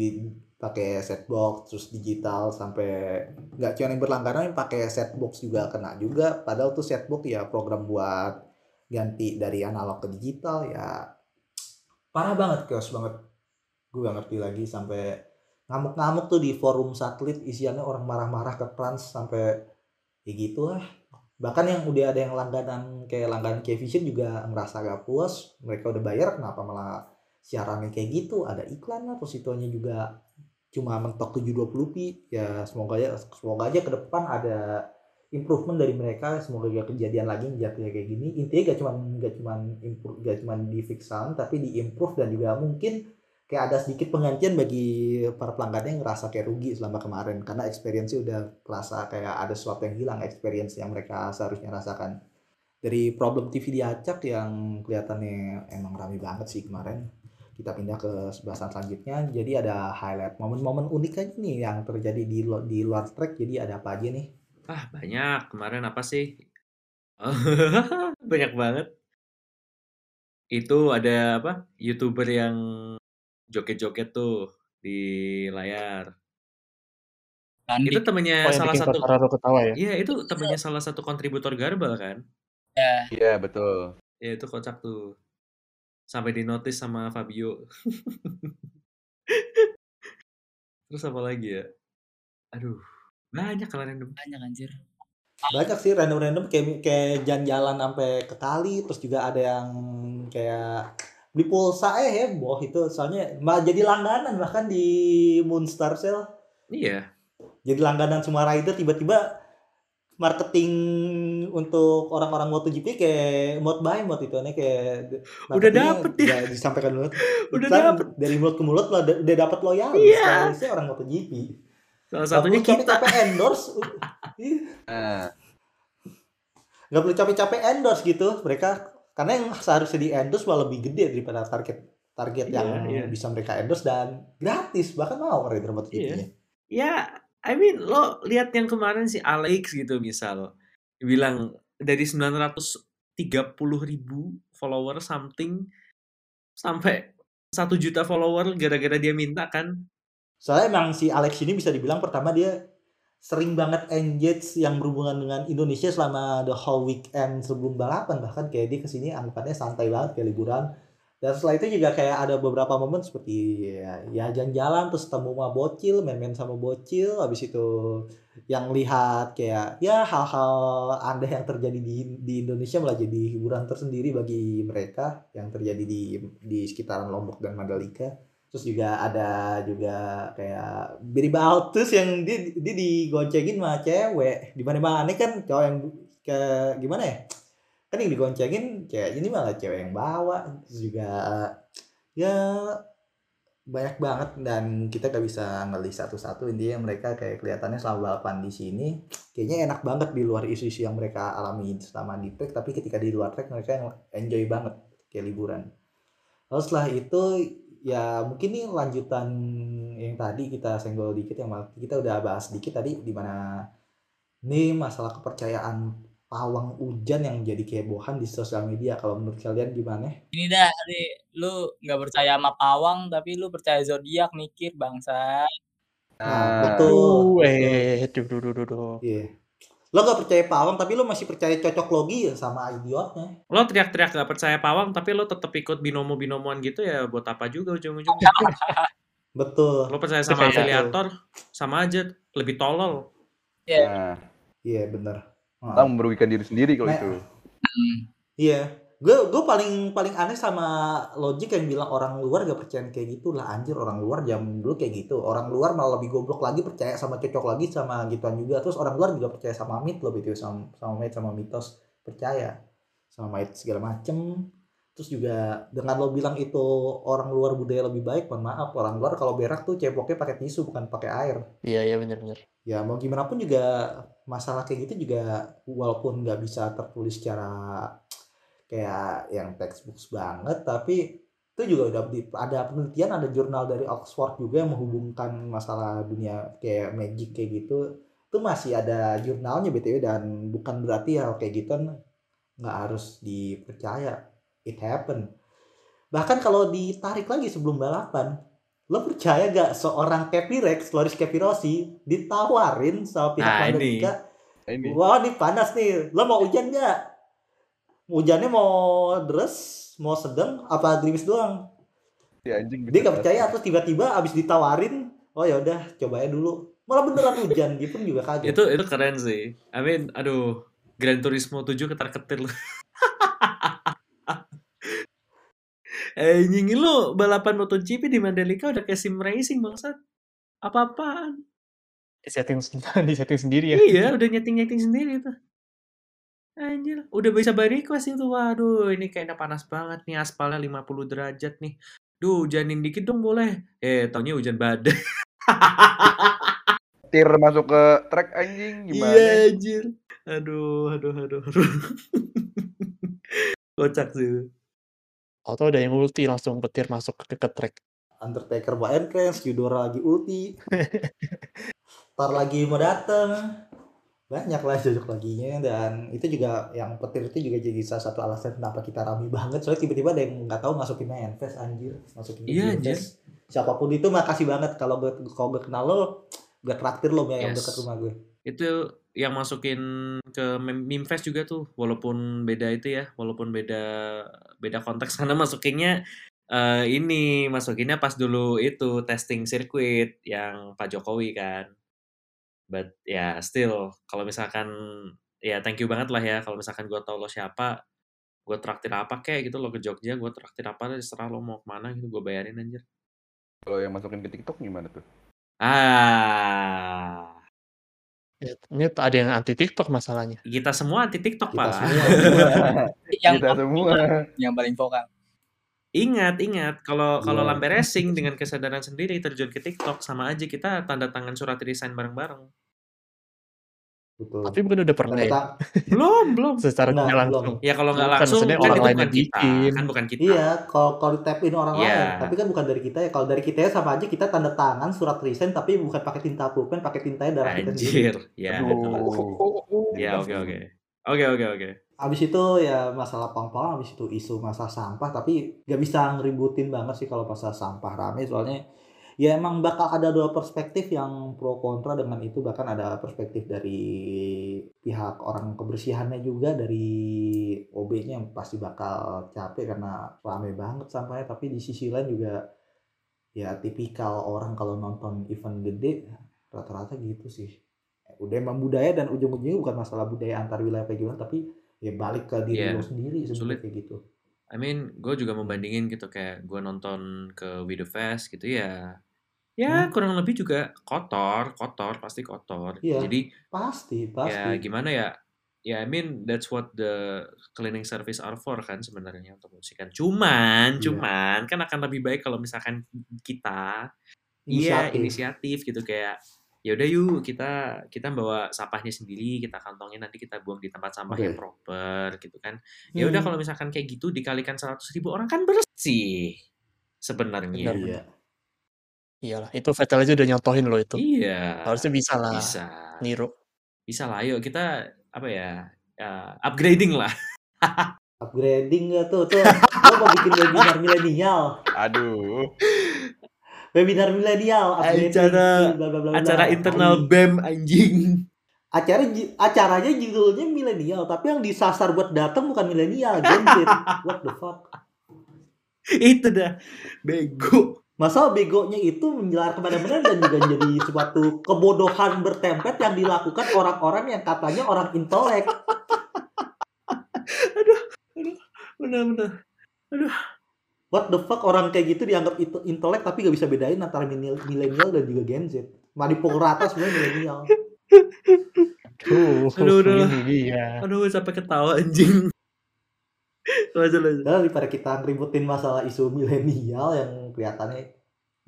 pakai set box terus digital sampai nggak cuma yang berlangganan yang pakai set box juga kena juga padahal tuh set box ya program buat ganti dari analog ke digital ya. Parah banget chaos banget. Gue gak ngerti lagi sampai ngamuk-ngamuk tuh di forum satelit isiannya orang marah-marah ke trans sampai ya gitu lah bahkan yang udah ada yang langganan kayak langganan Vision juga ngerasa gak puas mereka udah bayar kenapa malah siarannya kayak gitu? Ada iklan lah terus itunya juga cuma mentok 720p ya semoga aja semoga aja ke depan ada improvement dari mereka semoga gak kejadian lagi jatuhnya kayak gini. Intinya gak cuman gak cuman improve gak cuman di fix sound tapi di improve dan juga mungkin kayak ada sedikit penggantian bagi para pelanggan yang ngerasa kayak rugi selama kemarin. Karena experience udah kerasa kayak ada sesuatu yang hilang experience yang mereka seharusnya rasakan. Dari problem TV diacak yang kelihatannya emang rame banget sih kemarin kita pindah ke sebelah selanjutnya. Jadi ada highlight momen-momen unik aja nih yang terjadi di di luar track. Jadi ada apa aja nih Ah, banyak. Kemarin apa sih? banyak banget. Itu ada apa? YouTuber yang joget-joget tuh di layar. Dandi Itu temennya Oh yang salah bikin satu Kotaro ketawa ya? Iya, itu temennya salah satu kontributor Garbal kan? ya, Iya betul. Ya itu kocak tuh. Sampai di notice sama Fabio. Terus apa lagi ya? Aduh, banyak kalau random. banyak anjir. banyak sih random-random kayak kayak jalan-jalan sampai ke kali terus juga ada yang kayak beli pulsa eh heboh itu soalnya malah jadi langganan bahkan di Moonstar Sale Iya, jadi langganan semua rider tiba-tiba marketing untuk orang-orang MotoGP kayak mode by mode itu aneh kayak Udah dapet ya. disampaikan dulu Udah dapet. dari mulut ke mulut lo udah, dapet loyalis Iya. loyalisnya orang MotoGP Salah Gak satunya perlu kita. capek-capek endorse Ih, Nah, nggak perlu capek-capek endorse gitu mereka karena yang seharusnya di endorse malah lebih gede daripada target target Iya, yang iya. bisa mereka endorse dan gratis bahkan mau rider MotoGP Iya. nya Ya, I mean lo lihat yang kemarin si Alex gitu misal bilang dari 930 ribu follower something sampai satu juta follower gara-gara dia minta kan soalnya emang si Alex ini bisa dibilang pertama dia sering banget engage yang berhubungan dengan Indonesia selama the whole weekend sebelum balapan. Bahkan kayak dia ke sini anggapannya santai banget kayak liburan. Dan setelah itu juga kayak ada beberapa momen seperti ya, ya jalan-jalan terus ketemu sama bocil main-main sama bocil. Habis itu yang lihat kayak ya hal-hal aneh yang terjadi di di Indonesia malah jadi hiburan tersendiri bagi mereka yang terjadi di di sekitaran Lombok dan Mandalika terus juga ada juga kayak Billy Baltus yang dia dia digoncengin sama cewek. Di mana mana kan cowok yang ke gimana ya? Kan yang digoncengin kayak ini malah cewek yang bawa. Terus juga ya banyak banget dan kita gak bisa ngelis satu-satu. Intinya mereka kayak kelihatannya selama balapan di sini. Kayaknya enak banget di luar isu-isu yang mereka alami selama di track. Tapi ketika di luar track mereka yang enjoy banget kayak liburan. Lalu setelah itu ya mungkin nih lanjutan yang tadi kita senggol dikit yang kita udah bahas dikit tadi di mana ini masalah kepercayaan pawang hujan yang jadi kehebohan di sosial media kalau menurut kalian gimana? Ini dah, nih, lu nggak percaya sama pawang tapi lu percaya zodiak mikir bangsa. Nah, Nah, betul. Eh, duh, duh, duh, duh, duh. Iya. Lo gak percaya pawang tapi lo masih percaya cocok logi ya sama idiotnya. lo teriak-teriak gak percaya pawang tapi lo tetap ikut binomo-binomoan gitu ya buat apa juga ujung-ujungnya Betul. lo percaya sama kayak- afiliator sama aja lebih tolol nah, Iya bener. Heeh. kita merugikan diri sendiri kalau Nah, itu. Iya. Gue gue paling paling aneh sama logik yang bilang orang luar gak percaya kayak gitu. Lah anjir orang luar jam dulu kayak gitu. Orang luar malah lebih goblok lagi percaya sama cocok lagi sama gituan juga. Terus orang luar juga percaya sama mit loh gitu sama sama mit sama mitos. Percaya sama mit segala macem. Terus juga dengan lo bilang itu orang luar budaya lebih baik mohon maaf. Orang luar kalau berak tuh ceboknya pakai tisu bukan pakai air. Iya, iya bener-bener. ya mau gimana pun juga masalah kayak gitu juga walaupun nggak bisa tertulis secara kayak yang textbook banget tapi itu juga udah di- ada penelitian ada jurnal dari Oxford juga yang menghubungkan masalah dunia kayak magic kayak gitu itu masih ada jurnalnya btw dan bukan berarti hal kayak gitu nggak harus dipercaya it happen bahkan kalau ditarik lagi sebelum balapan lo percaya gak seorang Capirex, Loris Capirossi ditawarin sama pihak Nah, ini. Mandalika Nah, ini. Wah ini panas nih. Lo mau hujan nggak? Hujannya mau deres, mau sedang, apa gerimis doang? Si anjing Dia nggak percaya terus tiba-tiba abis ditawarin, oh ya udah cobain dulu. Malah beneran hujan, dia pun juga kaget. itu itu keren sih I mean aduh Gran Turismo 7 ketar-ketir lo Eh, nyingin lo balapan MotoGP di Mandalika udah kayak sim racing bangsat. Apa-apaan? Di setting, di setting sendiri ya. Iya, udah nyeting-nyeting sendiri tuh. Anjir, udah bisa by request itu. Waduh, ini kayaknya panas banget nih aspalnya 50 derajat nih. Duh, hujanin dikit dong boleh. Eh, taunya hujan badai. Tir masuk ke track anjing gimana? Iya, anjir. Aduh, aduh, aduh, aduh. Kocak sih. Atau ada yang ulti langsung petir masuk ke, ke track. Undertaker mau entrance, Eudora lagi ulti. Ntar lagi mau dateng. Banyak lah cocok laginya dan itu juga yang petir itu juga jadi salah satu alasan kenapa kita rame banget. Soalnya tiba-tiba ada yang nggak tahu masukin manifest anjir. Masukin Iya, manifest. siapa pun itu makasih banget. Kalau gue kalau gue kenal lo gue traktir lo ya yang Yes. dekat rumah gue Itu yang masukin ke mem- meme fest juga tuh, walaupun beda itu ya, walaupun beda beda konteks. Karena masukinnya eh, ini masukinnya pas dulu itu testing sirkuit yang Pak Jokowi kan. But ya still kalau misalkan ya thank you banget lah ya kalau misalkan gue tau lo siapa, gue traktir apa kayak gitu lo ke Jogja, gue traktir apa terserah lo mau ke mana gitu gue bayarin anjir. Kalau yang masukin ke TikTok gimana tuh? Ah, Ya, ini ada yang anti TikTok masalahnya. Kita semua anti TikTok, Kita Pak. semua. yang Kita semua. yang paling vokal. Ingat, ingat kalau kalau Gua- lambe racing dengan kesadaran sendiri terjun ke TikTok sama aja kita tanda tangan surat resign bareng-bareng. Betul. Tapi bukan udah pernah ya? Belum, belum. Secara tidak langsung. belum. Ya kalau nggak Bukan, langsung kan orang itu lain bukan kita, bikin. kan bukan kita. iya, kalau kalau ditapin orang Iya. lain, tapi kan bukan dari kita ya. Kalau dari kita ya sama aja kita tanda tangan surat resign tapi bukan pakai tinta pulpen, pakai tintanya darah kita sendiri. Anjir. Ya. Ya, oke, oke. Oke, oke, oke. Abis itu ya masalah pang-pang, abis itu isu masalah sampah, tapi gak bisa ngeributin banget sih kalau masalah sampah rame. Soalnya ya emang bakal ada dua perspektif yang pro kontra dengan itu. Bahkan ada perspektif dari pihak orang kebersihannya juga dari OB-nya yang pasti bakal capek karena rame banget sampahnya. Tapi di sisi lain juga ya tipikal orang kalau nonton event gede rata-rata gitu sih. Udah emang budaya dan ujung-ujungnya bukan masalah budaya antar wilayah kayak tapi ya balik ke diri Iya, lo sendiri sulit. kayak gitu I mean, gue juga membandingin gitu kayak gue nonton ke The Fest gitu ya. Ya, Hmm. kurang lebih juga kotor, kotor, pasti kotor. Iya. Jadi pasti pasti ya gimana ya? Ya, I mean that's what the cleaning service are for kan sebenarnya untuk membersihkan. Cuman, Iya. cuman kan akan lebih baik kalau misalkan kita iya Inisiatif. inisiatif gitu kayak ya udah yuk kita kita bawa sampahnya sendiri kita kantongin nanti kita buang di tempat sampah yang Oke. proper gitu kan ya udah Hmm. kalau misalkan kayak gitu dikalikan 100 ribu orang kan bersih sebenarnya Benar, iya Iyalah, itu Vettel aja udah nyontohin loh itu. iya Harusnya bisa lah. bisa Niru. bisa lah ayo kita apa ya ya, upgrading lah upgrading gak tuh tuh lo mau bikin webinar milenial Aduh. Webinar milenial Acara- bla, bla, bla, bla. acara internal. BEM anjing. Acara acaranya judulnya milenial tapi yang disasar buat datang bukan milenial Gen Z what the fuck? Itu dah. Bego. Masalah begonya itu menjelar ke mana-mana dan juga menjadi suatu kebodohan bertempet yang dilakukan orang-orang yang katanya orang intelek. bener-bener What the fuck orang kayak gitu dianggap itu intelek tapi gak bisa bedain antara milenial dan juga Gen Z. Malah dipukul rata sebenarnya milenial. Tuh, Aduh, dia. aduh sampai ketawa anjing lanjut lanjut daripada kita ngeributin masalah isu milenial yang kelihatannya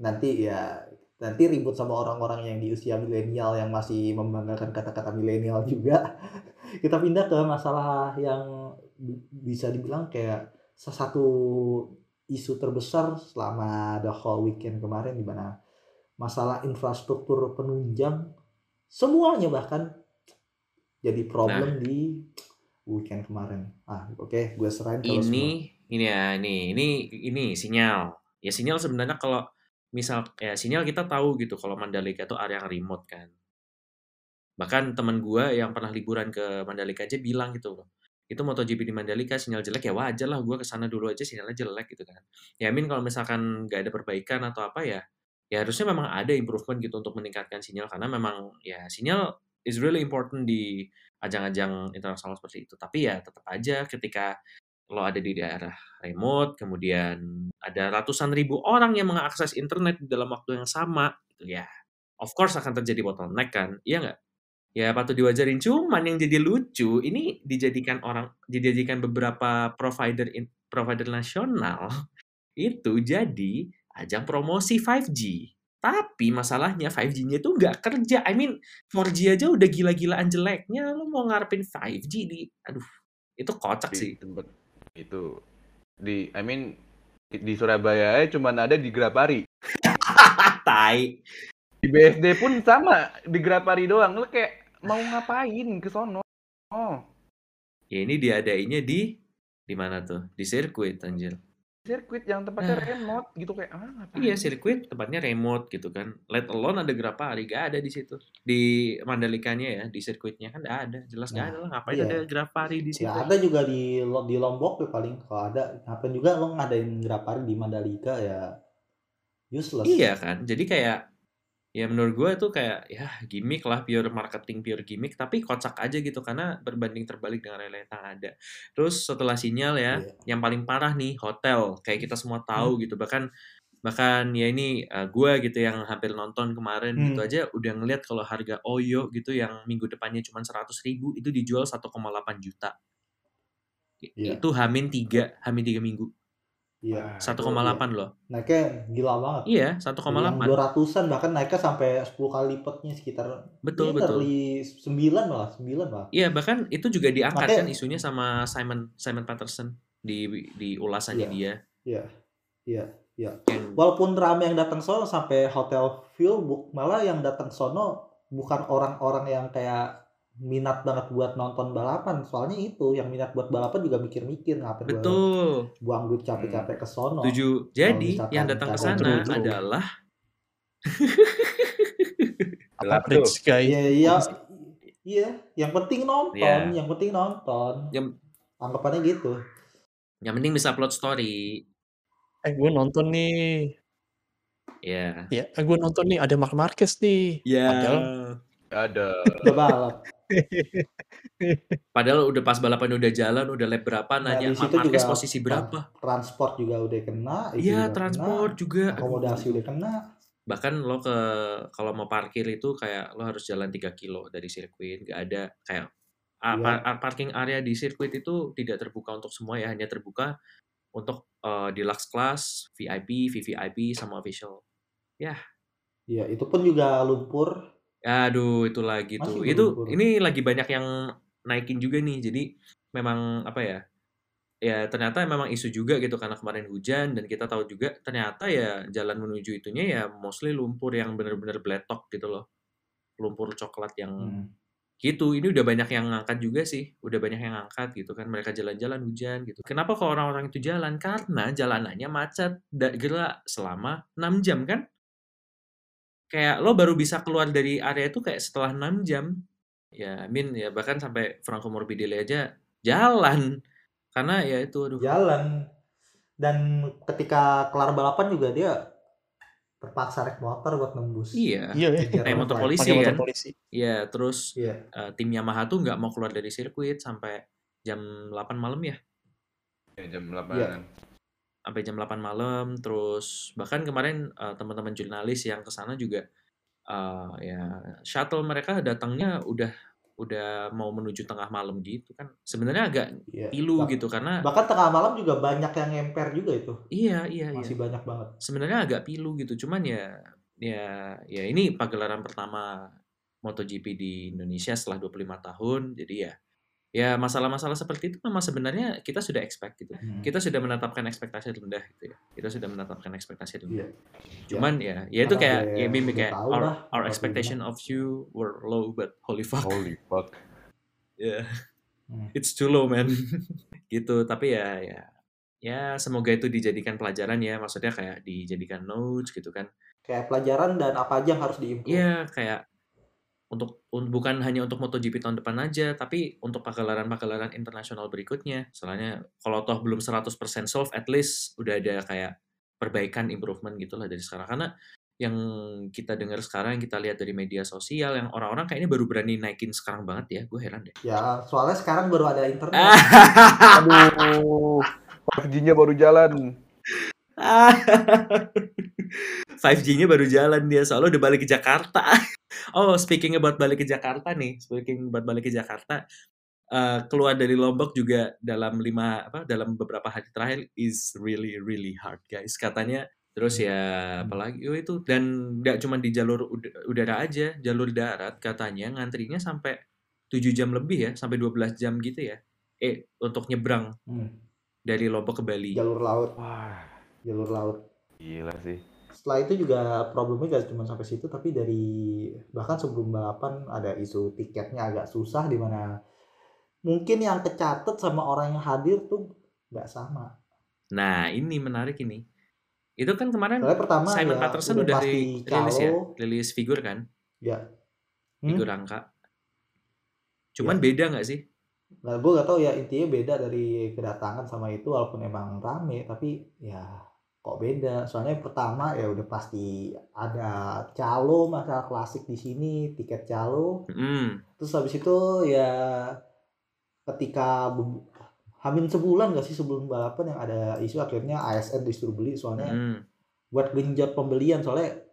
nanti ya nanti ribut sama orang-orang yang di usia milenial yang masih membanggakan kata-kata milenial juga. Kita pindah ke masalah yang bi- bisa dibilang kayak satu isu terbesar selama the whole weekend kemarin di mana masalah infrastruktur penunjang semuanya bahkan jadi problem di weekend kemarin. Ah, oke, gue serahin ke lo semua. ini ini ya ini ini ini sinyal ya sinyal sebenarnya kalau misal ya sinyal kita tahu gitu kalau Mandalika itu area yang remote kan bahkan teman gua yang pernah liburan ke Mandalika aja bilang gitu loh itu MotoGP di Mandalika sinyal jelek ya wajar lah gua ke sana dulu aja sinyalnya jelek gitu kan ya I kalau misalkan nggak ada perbaikan atau apa ya ya harusnya memang ada improvement gitu untuk meningkatkan sinyal karena memang ya sinyal is really important di ajang-ajang internasional seperti itu tapi ya tetap aja ketika lo ada di daerah remote, kemudian ada ratusan ribu orang yang mengakses internet dalam waktu yang sama, gitu ya. Of course akan terjadi bottleneck kan, iya nggak? Ya patut diwajarin. Cuman yang jadi lucu, ini dijadikan orang, dijadikan beberapa provider in- provider nasional itu jadi ajang promosi 5G. Tapi masalahnya 5G-nya itu nggak kerja. I mean, 4G aja udah gila-gilaan jeleknya, lo mau ngarepin 5G di, aduh, itu kocak Di sih. itu di I mean di- Surabaya aja cuman ada di Grapari. tai. Di BSD pun sama, di Grapari doang. Lu kayak mau ngapain ke sono? Oh, Ya ini diadainnya di di mana tuh? Di sirkuit anjir. sirkuit yang tempatnya Ah. remote gitu kayak ah ngapain? Iya, sirkuit tempatnya remote gitu kan. Let alone ada Grapari, gak ada di situ. Di Mandalikanya ya, di sirkuitnya kan gak ada. Jelas gak Nah, ada lah. Ngapain iya. ada Grapari di situ? Ya ada juga di di Lombok ya paling kalau ada ngapain juga lo ngadain Grapari di Mandalika ya useless. Iya kan. Jadi kayak ya menurut gue itu kayak ya gimmick lah pure marketing pure gimmick tapi kocak aja gitu karena berbanding terbalik dengan realita yang ada terus setelah sinyal ya Iya. yang paling parah nih hotel kayak kita semua tahu gitu bahkan bahkan ya ini eh, gua gitu yang hampir nonton kemarin Hmm. gitu aja udah ngeliat kalau harga Oyo gitu yang minggu depannya cuma 100 ribu itu dijual 1,8 juta Iya. itu hamin 3 hamin 3 minggu Iya. 1,8 loh Naiknya gila banget. iya Yang 1,8 200-an bahkan naiknya sampai 10 kali lipatnya sekitar betul Iya, betul dari 9 malah, 9 malah. Iya bahkan itu juga diangkat Makanya- kan isunya sama Simon Simon Patterson di di ulasannya Iya. dia. Iya. Iya, iya. Walaupun rame yang datang sono sampai hotel book, malah yang datang sono bukan orang-orang yang kayak minat banget buat nonton balapan. Soalnya itu yang minat buat balapan juga mikir-mikir ngapain gua betul. buang duit capek-capek ke sono. Tujuh. Jadi misalkan yang datang ke sana adalah Gelap tuh. Rich guy. Iya, iya. Iya, yang penting nonton, Iya. yang penting nonton. Yang- Anggapannya gitu. yang penting bisa upload story. Eh gue nonton nih. Ya. Ya, eh, gue nonton nih ada Mark Marquez nih. Ya. Padahal Ada. Udah balap. Padahal udah pas balapan udah jalan, udah lap berapa, Nah, nanya di situ Marquez juga posisi berapa? Transport juga udah kena. itu Iya, juga transport kena, juga. Aduh. Akomodasi udah kena. Bahkan lo ke kalau mau parkir itu kayak lo harus jalan 3 kilo dari sirkuit, nggak ada kayak Iya. par- ah, parking area di sirkuit itu tidak terbuka untuk semua ya, hanya terbuka untuk eh, deluxe class, VIP, VVIP sama official. Iya, itu pun juga lumpur. Aduh, itu lagi Masih tuh. Itu ini lagi banyak yang naikin juga nih. Jadi memang apa ya? Ya ternyata memang isu juga gitu karena kemarin hujan dan kita tahu juga ternyata ya jalan menuju itunya ya mostly lumpur yang bener-bener bletok gitu loh. Lumpur coklat yang Hmm. gitu. Ini udah banyak yang ngangkat juga sih. Udah banyak yang ngangkat gitu kan. Mereka jalan-jalan hujan gitu. Kenapa kok orang-orang itu jalan? Karena jalanannya macet gerak selama 6 jam kan? Kayak lo baru bisa keluar dari area itu kayak setelah 6 jam. Ya, Min ya bahkan sampai Franco Morbidelli aja jalan. Karena ya itu aduh. Jalan. Dan ketika kelar balapan juga dia terpaksa naik motor buat nembus. Iya. iya ya. Kejar Naik motor polisi motor kan? polisi. Iya, terus Iya. eh, tim Yamaha tuh nggak mau keluar dari sirkuit sampai jam 8 malam ya. Ya, jam 8 Iya. Sampai jam 8 malam terus bahkan kemarin eh, teman-teman jurnalis yang ke sana juga eh, ya shuttle mereka datangnya udah udah mau menuju tengah malam gitu kan sebenarnya agak Iya. pilu Bah- gitu karena Bahkan tengah malam juga banyak yang ngemper juga itu. iya iya iya Masih banyak banget. sebenarnya agak pilu gitu cuman ya ya ya ini pagelaran pertama MotoGP di Indonesia setelah 25 tahun jadi ya ya masalah-masalah seperti itu memang sebenarnya kita sudah expect gitu Hmm. kita sudah menetapkan ekspektasi rendah gitu ya kita sudah menetapkan ekspektasi rendah Iya. cuman ya ya itu kayak udah- ya Bim udah kayak our, lah our expectation of you were low but holy fuck Holy fuck. yeah Hmm. it's too low man gitu tapi ya ya ya semoga itu dijadikan pelajaran ya maksudnya kayak dijadikan notes gitu kan Kayak pelajaran dan apa aja yang harus diimprove. Iya kayak untuk un- bukan hanya untuk MotoGP tahun depan aja, tapi untuk pagelaran-pagelaran internasional berikutnya. Soalnya kalau toh belum 100% solve, at least udah ada kayak perbaikan, improvement gitu lah dari sekarang. Karena yang kita dengar sekarang, yang kita lihat dari media sosial, yang orang-orang kayaknya baru berani naikin sekarang banget ya. Gue heran deh. Ya, soalnya sekarang baru ada internet. Aduh. 5G-nya baru jalan. 5G-nya baru jalan dia, soalnya udah balik ke Jakarta. Oh, speaking about balik ke Jakarta nih, speaking about balik ke Jakarta, eh, keluar dari Lombok juga dalam lima apa dalam beberapa hari terakhir is really really hard guys katanya terus ya apalagi oh itu dan nggak cuma di jalur ud- udara aja jalur darat katanya ngantrinya sampai 7 jam lebih ya sampai 12 jam gitu ya eh untuk nyebrang Hmm. dari Lombok ke Bali Jalur laut, Wah, jalur laut. gila sih. Setelah itu juga problemnya gak cuma sampai situ, tapi dari bahkan sebelum balapan ada isu tiketnya agak susah di mana mungkin yang kecatet sama orang yang hadir tuh nggak sama. Nah, ini menarik ini. Itu kan kemarin Soalnya pertama Simon ya Patterson udah rilis ya, rilis figur kan, Ya. Hmm? figur angka. Cuman Ya. beda nggak sih? Nah, gue gak tahu ya intinya beda dari kedatangan sama itu walaupun emang rame tapi ya kok beda. Soalnya pertama ya udah pasti ada calo masalah klasik di sini, tiket calo. Hmm, Terus habis itu ya ketika hamin sebulan gak sih sebelum balapan yang ada isu akhirnya ASN disuruh beli soalnya hmm. buat genjot pembelian soalnya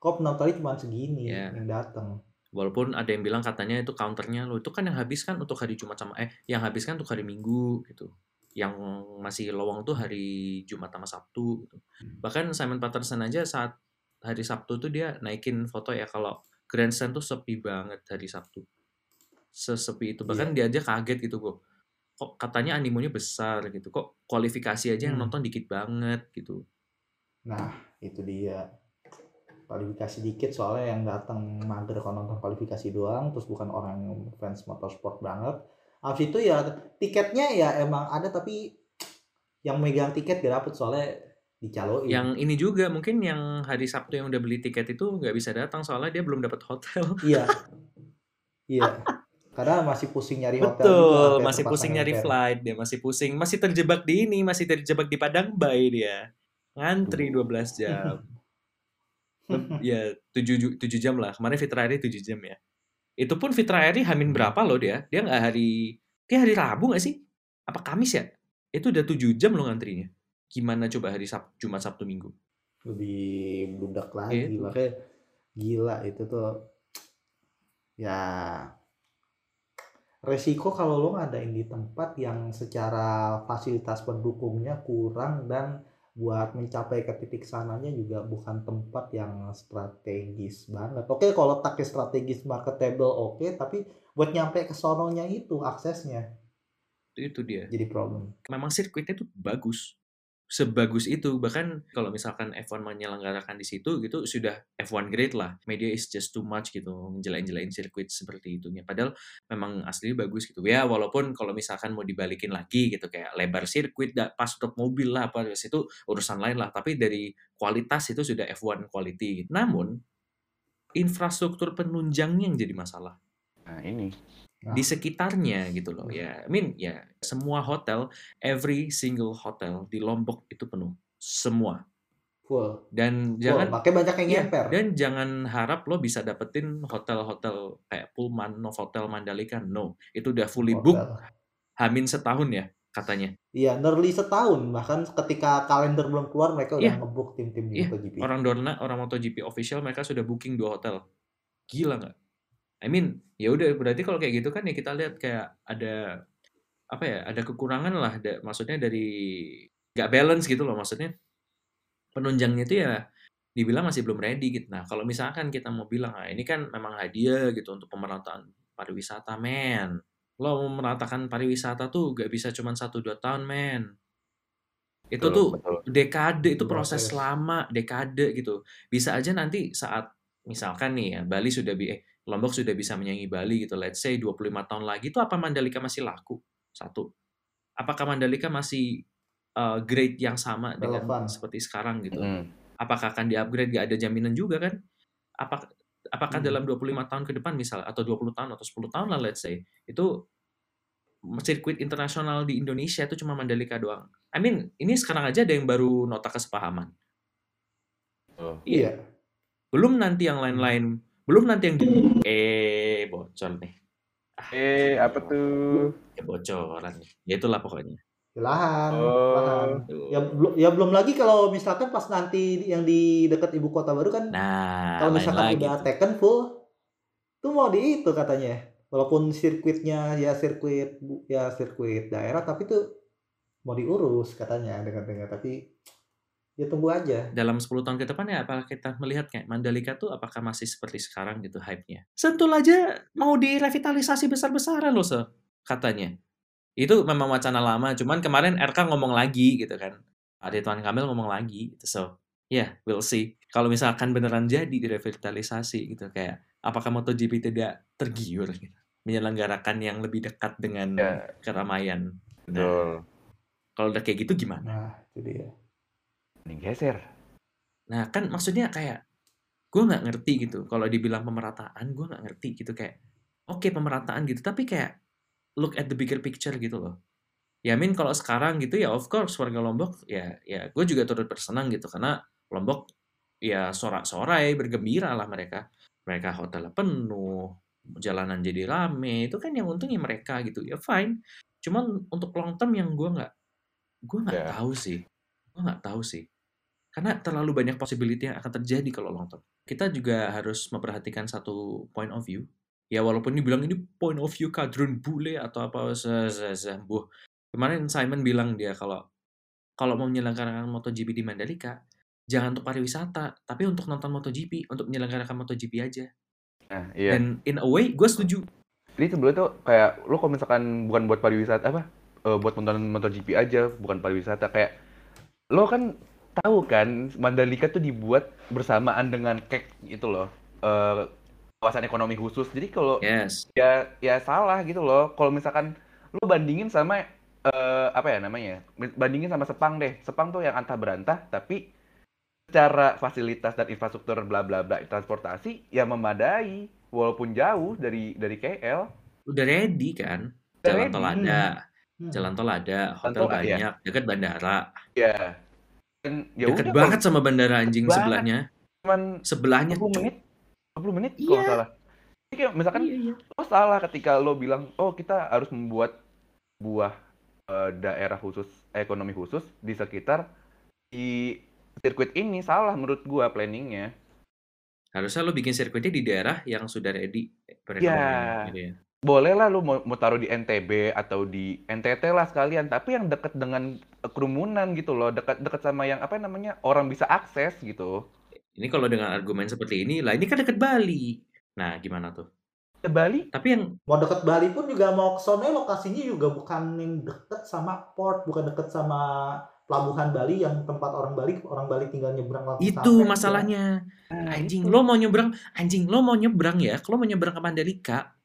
kok penontonnya cuma segini Iya. yang datang. Walaupun ada yang bilang katanya itu counternya lo itu kan yang habis kan untuk hari Jumat sama eh yang habis kan untuk hari Minggu gitu. Yang masih lowong tuh hari Jumat sama Sabtu gitu. Bahkan Simon Patterson aja saat hari Sabtu tuh dia naikin foto ya kalau grandstand tuh sepi banget hari Sabtu. Sesepi itu. Bahkan dia aja kaget gitu kok. Kok katanya animonya besar gitu. Kok kualifikasi aja yang Hmm. nonton dikit banget gitu. Nah, itu dia. Kualifikasi dikit soalnya yang datang mager kalau nonton kualifikasi doang, terus bukan orang yang fans motorsport banget. Habis itu ya tiketnya ya emang ada tapi yang megang tiket gak dapet soalnya dicaloin. Yang ini juga mungkin yang hari Sabtu yang udah beli tiket itu nggak bisa datang soalnya dia belum dapat hotel. Iya. Iya. Karena masih pusing nyari hotel juga, Betul, sampai masih pusing nyari ngeker. flight dia, masih pusing, masih terjebak di ini, masih terjebak di Padang Bay dia. Ngantri 12 jam. Ya 7 ju- 7 jam lah. Kemarin Fitra Airi 7 jam ya. Itu pun Fitra Airi hamin berapa loh dia? Dia nggak hari dia hari Rabu nggak sih? Apa Kamis ya? Itu udah 7 jam loh ngantrinya. Gimana coba hari Sab Jumat Sabtu Minggu? Lebih bludak lagi, Itu. makanya gila itu tuh ya resiko kalau lo ngadain di tempat yang secara fasilitas pendukungnya kurang dan buat mencapai ke titik sananya juga bukan tempat yang strategis banget. Oke, kalau letaknya strategis marketable oke, tapi buat nyampe ke sononya itu aksesnya Itu, itu dia. jadi problem. memang sirkuitnya tuh bagus. Sebagus itu. Bahkan kalau misalkan F1 menyelenggarakan di situ gitu sudah F1 grade lah. Media is just too much gitu ngejelain-jelain sirkuit seperti itu. Padahal memang aslinya bagus gitu. Ya walaupun kalau misalkan mau dibalikin lagi gitu kayak lebar sirkuit pas untuk mobil lah apa itu urusan lain lah. Tapi dari kualitas itu sudah F1 quality. Namun infrastruktur penunjangnya yang jadi masalah Nah, ini. Di sekitarnya gitu loh ya I mean ya semua hotel every single hotel di Lombok itu penuh semua Full. dan Full. jangan Makanya banyak yang ya, ngemper. dan jangan harap lo bisa dapetin hotel-hotel kayak Pullman, Novotel Mandalika no itu udah fully book Hotel. hamin setahun ya katanya Iya, nearly setahun. Bahkan ketika kalender belum keluar, mereka udah Iya. ngebuk tim-tim di Iya, MotoGP. orang Dorna orang MotoGP official mereka sudah booking dua hotel gila nggak I mean ya udah berarti kalau kayak gitu kan ya kita lihat kayak ada apa ya ada kekurangan lah da- maksudnya dari nggak balance gitu loh maksudnya penunjangnya itu ya dibilang masih belum ready gitu nah kalau misalkan kita mau bilang ah ini kan memang hadiah gitu untuk pemerataan pariwisata men lo mau meratakan pariwisata tuh gak bisa cuma satu dua tahun men itu Betul, tuh betul. dekade itu proses proses. lama dekade gitu bisa aja nanti saat misalkan nih ya Bali sudah bi eh, Lombok sudah bisa menyanyi Bali gitu let's say 25 tahun lagi itu apa Mandalika masih laku satu apakah Mandalika masih uh, grade yang sama dengan Relevan. seperti sekarang gitu Mm. apakah akan di-upgrade gak ada jaminan juga kan apakah apakah Hmm. dalam 25 tahun ke depan misal atau 20 tahun atau 10 tahun lah let's say itu sirkuit internasional di Indonesia itu cuma Mandalika doang. I mean, ini sekarang aja ada yang baru nota kesepahaman. Oh. Iya. Belum nanti yang lain-lain, belum nanti yang di eh bocor nih. Eh, apa tuh? Ya bocoran nih. Ya itulah pokoknya. Lahan, Oh. lahan. Ya belum ya belum lagi kalau misalkan pas nanti yang di dekat ibu kota baru kan Nah, kalau misalkan lagi udah taken full tuh mau di itu katanya. Walaupun sirkuitnya ya sirkuit ya sirkuit daerah tapi tuh mau diurus katanya dengar-dengar tapi ya tunggu aja. dalam 10 tahun ke depan ya apakah kita melihat kayak Mandalika tuh apakah masih seperti sekarang gitu hype-nya. Sentul aja mau direvitalisasi besar-besaran loh se katanya. Itu memang wacana lama, cuman kemarin RK ngomong lagi gitu kan. Pak Ridwan Kamil ngomong lagi gitu. So, yeah, we'll see. Kalau misalkan beneran jadi direvitalisasi gitu kayak apakah MotoGP tidak tergiur gitu menyelenggarakan yang lebih dekat dengan Ya. keramaian. Nah, Betul. kalau udah kayak gitu gimana? Nah, itu dia. Mending geser. Nah, kan maksudnya kayak gue nggak ngerti gitu. Kalau dibilang pemerataan, gue nggak ngerti gitu kayak oke pemerataan gitu, tapi kayak look at the bigger picture gitu loh. Ya min kalau sekarang gitu ya of course warga Lombok ya ya gue juga turut bersenang gitu karena Lombok ya sorak-sorai bergembira lah mereka. Mereka hotelnya penuh, jalanan jadi rame, itu kan yang untungnya mereka gitu. Ya fine. Cuman untuk long term yang gue nggak gue nggak Ya. tahu sih. Gue nggak tahu sih. Karena terlalu banyak possibility yang akan terjadi kalau lo nonton. Kita juga harus memperhatikan satu point of view. Ya walaupun dibilang ini point of view kadrun bule atau apa se se se buh. Kemarin Simon bilang dia kalau kalau mau menyelenggarakan MotoGP di Mandalika, jangan untuk pariwisata, tapi untuk nonton MotoGP, untuk menyelenggarakan MotoGP aja. Nah, iya. Dan in a way, gue setuju. Jadi sebelumnya tuh kayak lo kalau misalkan bukan buat pariwisata apa eh, buat nonton MotoGP aja bukan pariwisata kayak lo kan tahu kan Mandalika tuh dibuat bersamaan dengan kek itu loh eh, kawasan ekonomi khusus jadi kalau Yes. ya ya salah gitu loh kalau misalkan lo bandingin sama eh, apa ya namanya bandingin sama Sepang deh Sepang tuh yang antah berantah tapi secara fasilitas dan infrastruktur bla bla bla transportasi ya memadai walaupun jauh dari dari KL Udah ready kan? Udah Jalan tol ready. ada, Hmm. jalan tol ada, hotel tol ada, ya. banyak, dekat bandara. ya ya Dekat udah banget sama bandara anjing Banget. sebelahnya. cuman Sebelahnya. 20 menit 20 menit kalau Iya. nggak salah Jadi kayak misalkan Iya, iya. lo salah ketika lo bilang oh kita harus membuat buah eh, daerah khusus ekonomi khusus di sekitar di sirkuit ini salah menurut gua planningnya Harusnya lo bikin sirkuitnya di daerah yang sudah ready Ya. perekonomian gitu ya. Boleh lah lo mau, mau taruh di NTB atau di NTT lah sekalian tapi yang deket dengan eh, kerumunan gitu loh dekat dekat sama yang apa namanya orang bisa akses gitu Ini kalau dengan argumen seperti ini, lah ini kan deket Bali. Nah, gimana tuh? ke Bali Tapi yang Mau deket Bali pun juga mau ke sono lokasinya juga bukan yang deket sama port, bukan deket sama pelabuhan Bali yang tempat orang Bali orang Bali tinggal nyebrang langsung itu sampai, masalahnya. Nah, Anjing, itu. lo mau nyebrang, anjing, lo mau nyebrang ya, kalau mau nyebrang ke Mandalika,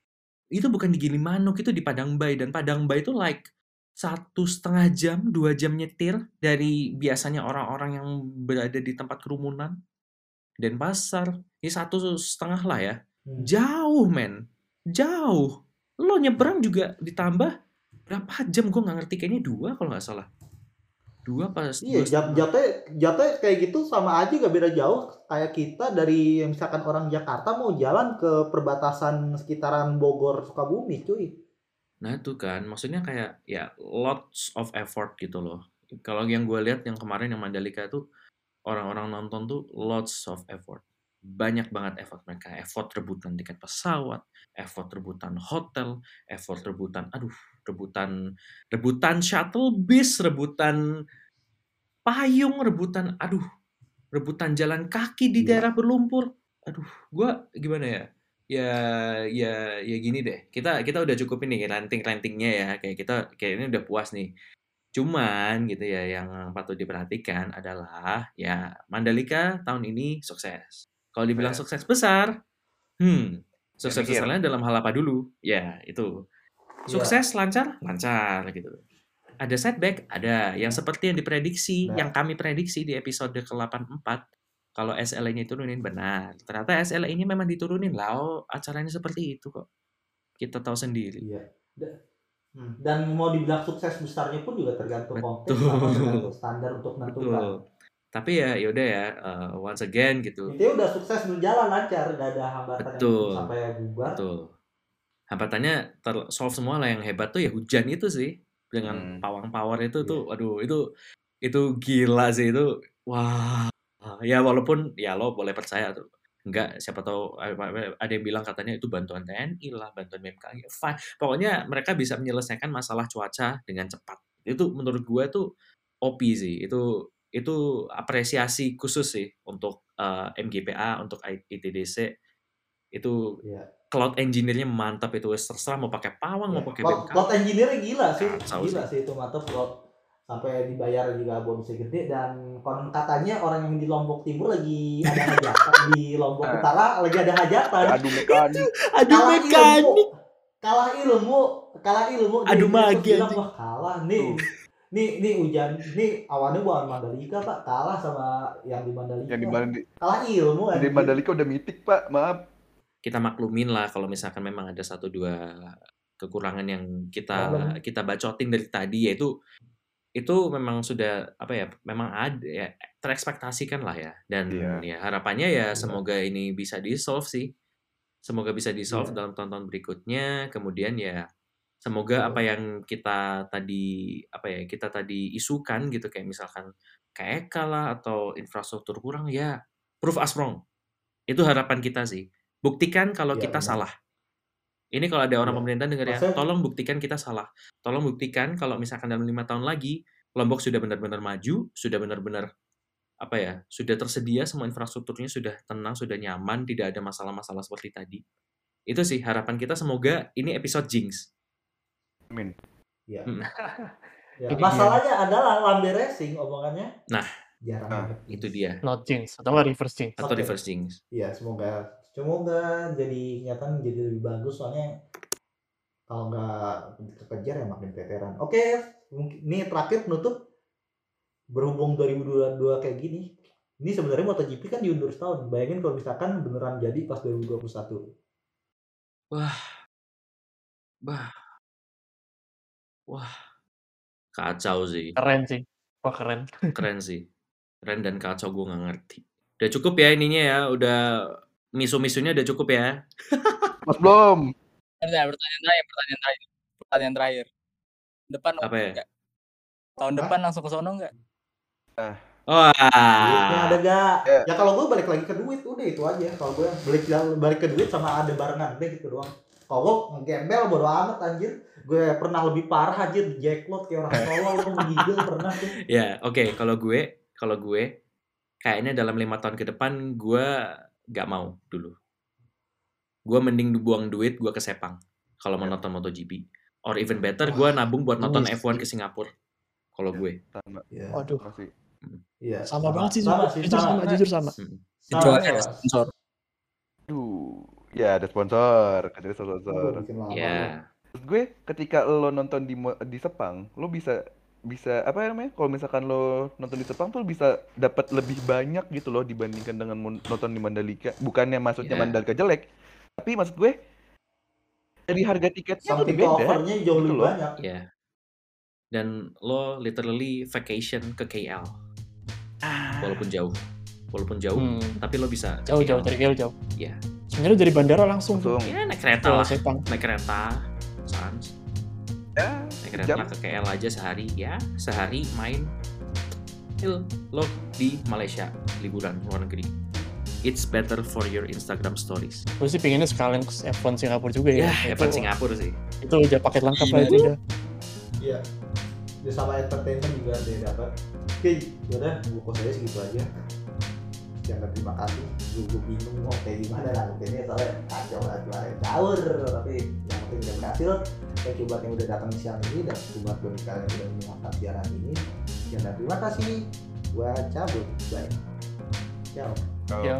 itu bukan di Gilimanuk, itu di Padang Bay, dan Padang Bay itu like satu setengah jam, dua jam nyetir dari biasanya orang-orang yang berada di tempat kerumunan dan pasar. Ini satu setengah lah ya. Hmm. Jauh, men. Jauh. Lo nyebrang juga ditambah berapa jam, gue nggak ngerti, kayaknya dua kalau nggak salah. Dua pas Iya, jat, setengah. jatuhnya, jatuhnya kayak gitu sama aja gak beda jauh kayak kita dari misalkan orang Jakarta mau jalan ke perbatasan sekitaran Bogor Sukabumi cuy. Nah itu kan, maksudnya kayak ya lots of effort gitu loh. Kalau yang gue lihat yang kemarin yang Mandalika itu orang-orang nonton tuh lots of effort. Banyak banget effort mereka. Effort rebutan tiket pesawat, effort rebutan hotel, effort rebutan, aduh, rebutan rebutan shuttle bis, rebutan payung, rebutan, aduh, rebutan jalan kaki di Gila. daerah berlumpur. Aduh, gue gimana ya? ya ya ya gini deh kita kita udah cukup ini ranting rantingnya ya kayak kita kayak ini udah puas nih cuman gitu ya yang patut diperhatikan adalah ya Mandalika tahun ini sukses kalau dibilang Sukses. sukses besar hmm sukses besarnya dalam hal apa dulu ya itu sukses lancar lancar gitu ada setback ada yang seperti yang diprediksi Nah. yang kami prediksi di episode ke-84 kalau SLA-nya diturunin benar. Ternyata SLA-nya memang diturunin lah. Oh, acaranya seperti itu kok. Kita tahu sendiri. Iya. Hmm. Dan mau dibilang sukses besarnya pun juga tergantung konteks sama tergantung standar untuk menentukan. Tapi ya yaudah ya, uh, once again gitu. Intinya udah sukses berjalan lancar, gak ada hambatan Betul. yang sampai bubar. Betul. Hambatannya tersolve semua lah yang hebat tuh ya hujan itu sih. Dengan Hmm. pawang power itu Iya. tuh, aduh itu itu gila sih itu. Wah. Ya walaupun ya lo boleh percaya tuh. Enggak, siapa tahu ada yang bilang katanya itu bantuan TNI lah, bantuan BMKG. Fine. Pokoknya mereka bisa menyelesaikan masalah cuaca dengan cepat. Itu menurut gue tuh OP sih. Itu itu apresiasi khusus sih untuk eh, MGPA, untuk ITDC. Itu Iya. Cloud engineer-nya mantap itu wes terserah mau pakai pawang mau pakai Cloud, BMKG. cloud engineer gila sih, Kacau gila sih itu mantap cloud sampai dibayar juga bonusnya gede dan konon katanya orang yang di Lombok Timur lagi ada hajatan di Lombok. Utara lagi ada hajatan Adu mekanik. Aduh kalah mekanik. ilmu kalah ilmu kalah ilmu Aduh, magi, wah kalah nih nih nih hujan nih awannya bukan Mandalika pak kalah sama yang di Mandalika Yang di Mandalika, kalah ilmu di. Mandalika udah mitik pak, maaf. Kita maklumin lah kalau misalkan memang ada satu dua kekurangan yang kita Problem. kita bacotin dari tadi yaitu itu memang sudah apa ya memang ada ya terekspektasikan lah ya dan Iya. ya harapannya ya Iya. semoga ini bisa di solve sih semoga bisa di solve Iya. dalam tonton berikutnya kemudian ya semoga Iya. apa yang kita tadi apa ya kita tadi isukan gitu kayak misalkan KEK lah atau infrastruktur kurang ya prove us wrong. Itu harapan kita sih. Buktikan kalau Iya, kita benar. salah. Ini kalau ada orang Iya. pemerintah denger ya, tolong buktikan kita salah. Tolong buktikan kalau misalkan dalam lima tahun lagi Lombok sudah benar-benar maju, sudah benar-benar apa ya, sudah tersedia semua infrastrukturnya sudah tenang, sudah nyaman, tidak ada masalah-masalah seperti tadi. Itu sih harapan kita semoga ini episode Jinx. Amin. Ya, dia. masalahnya adalah lambe racing omongannya. Nah. jarang Nah. Itu dia. Not jinx atau reverse jinx. Atau Oke. reverse Jinx. Iya, semoga semoga jadi kenyataan jadi lebih bagus soalnya kalau nggak kekejar ya makin veteran. Oke, mungkin ini terakhir penutup berhubung 2022 kayak gini. Ini sebenarnya MotoGP kan diundur setahun. Bayangin kalau misalkan beneran jadi pas 2021. Wah. Bah. Wah. Kacau sih. Keren sih. Wah keren. Keren sih. Keren dan kacau gue nggak ngerti. Udah cukup ya ininya ya. Udah misu-misunya udah cukup ya. Mas belum. Pertanyaan terakhir, pertanyaan terakhir. Pertanyaan terakhir. Depan Apa ya? enggak? Tahun depan langsung ke sono enggak? Duitnya Wah. ada gak? Ya. Ya kalau gue balik lagi ke duit udah itu aja. Kalau gue balik balik ke duit sama ada barengan deh gitu doang. Kalau gue ngegembel bodo amat anjir. Gue pernah lebih parah anjir di jacklot kayak orang tolol gue menggigil pernah tuh. Ya, oke. Kalau gue, kalau gue, kayaknya dalam lima tahun ke depan gue nggak mau dulu. Gue mending buang duit gue ke Sepang kalau mau Ya. nonton MotoGP. Or even better, gue nabung buat nonton Wih. F1 ke Singapura. Kalau gue. Sama. Iya. Waduh. Masih. Iya. Sama, banget sih. Sama jujur, sih. jujur sama, jujur sama. Hmm. Kecuali Sama, ada sponsor. Aduh. Ya ada sponsor. Ada sponsor. Ya. Gue ketika lo nonton di di Sepang, lo bisa bisa apa namanya? Kalau misalkan lo nonton di Sepang tuh bisa dapat lebih banyak gitu loh dibandingkan dengan nonton di Mandalika. Bukannya maksudnya Iya. Mandalika jelek, tapi maksud gue dari harga tiketnya tuh Something beda. covernya jauh Gitu lebih loh. banyak. Ya. Dan lo literally vacation ke KL. Walaupun jauh. Walaupun jauh, Hmm. tapi lo bisa Jauh jauh KL. dari KL jauh. Iya. Sebenarnya dari bandara langsung tuh Langsung Ya, naik kereta ke lah. Sepang. Naik kereta. Sans. ya naik jam ke KL aja sehari ya sehari main chill lo di Malaysia liburan luar negeri it's better for your Instagram stories Gue sih pengennya sekalian ke F1 Singapura juga ya. ya itu, F1 Singapura sih itu udah paket lengkap lah itu udah. Iya. Dia sama entertainment juga dia dapat. Oke, yaudah, gue kos aja segitu aja bisa terima kasih. Gue, gue bingung mau kayak gimana nantinya soalnya kacau lah kemarin daur tapi yang penting udah berhasil. Saya coba yang udah datang siang ini dan coba buat kalian yang udah menyiapkan siaran ini. Ya, dan terima kasih. Gue cabut. Bye. Ciao. Ciao, ciao.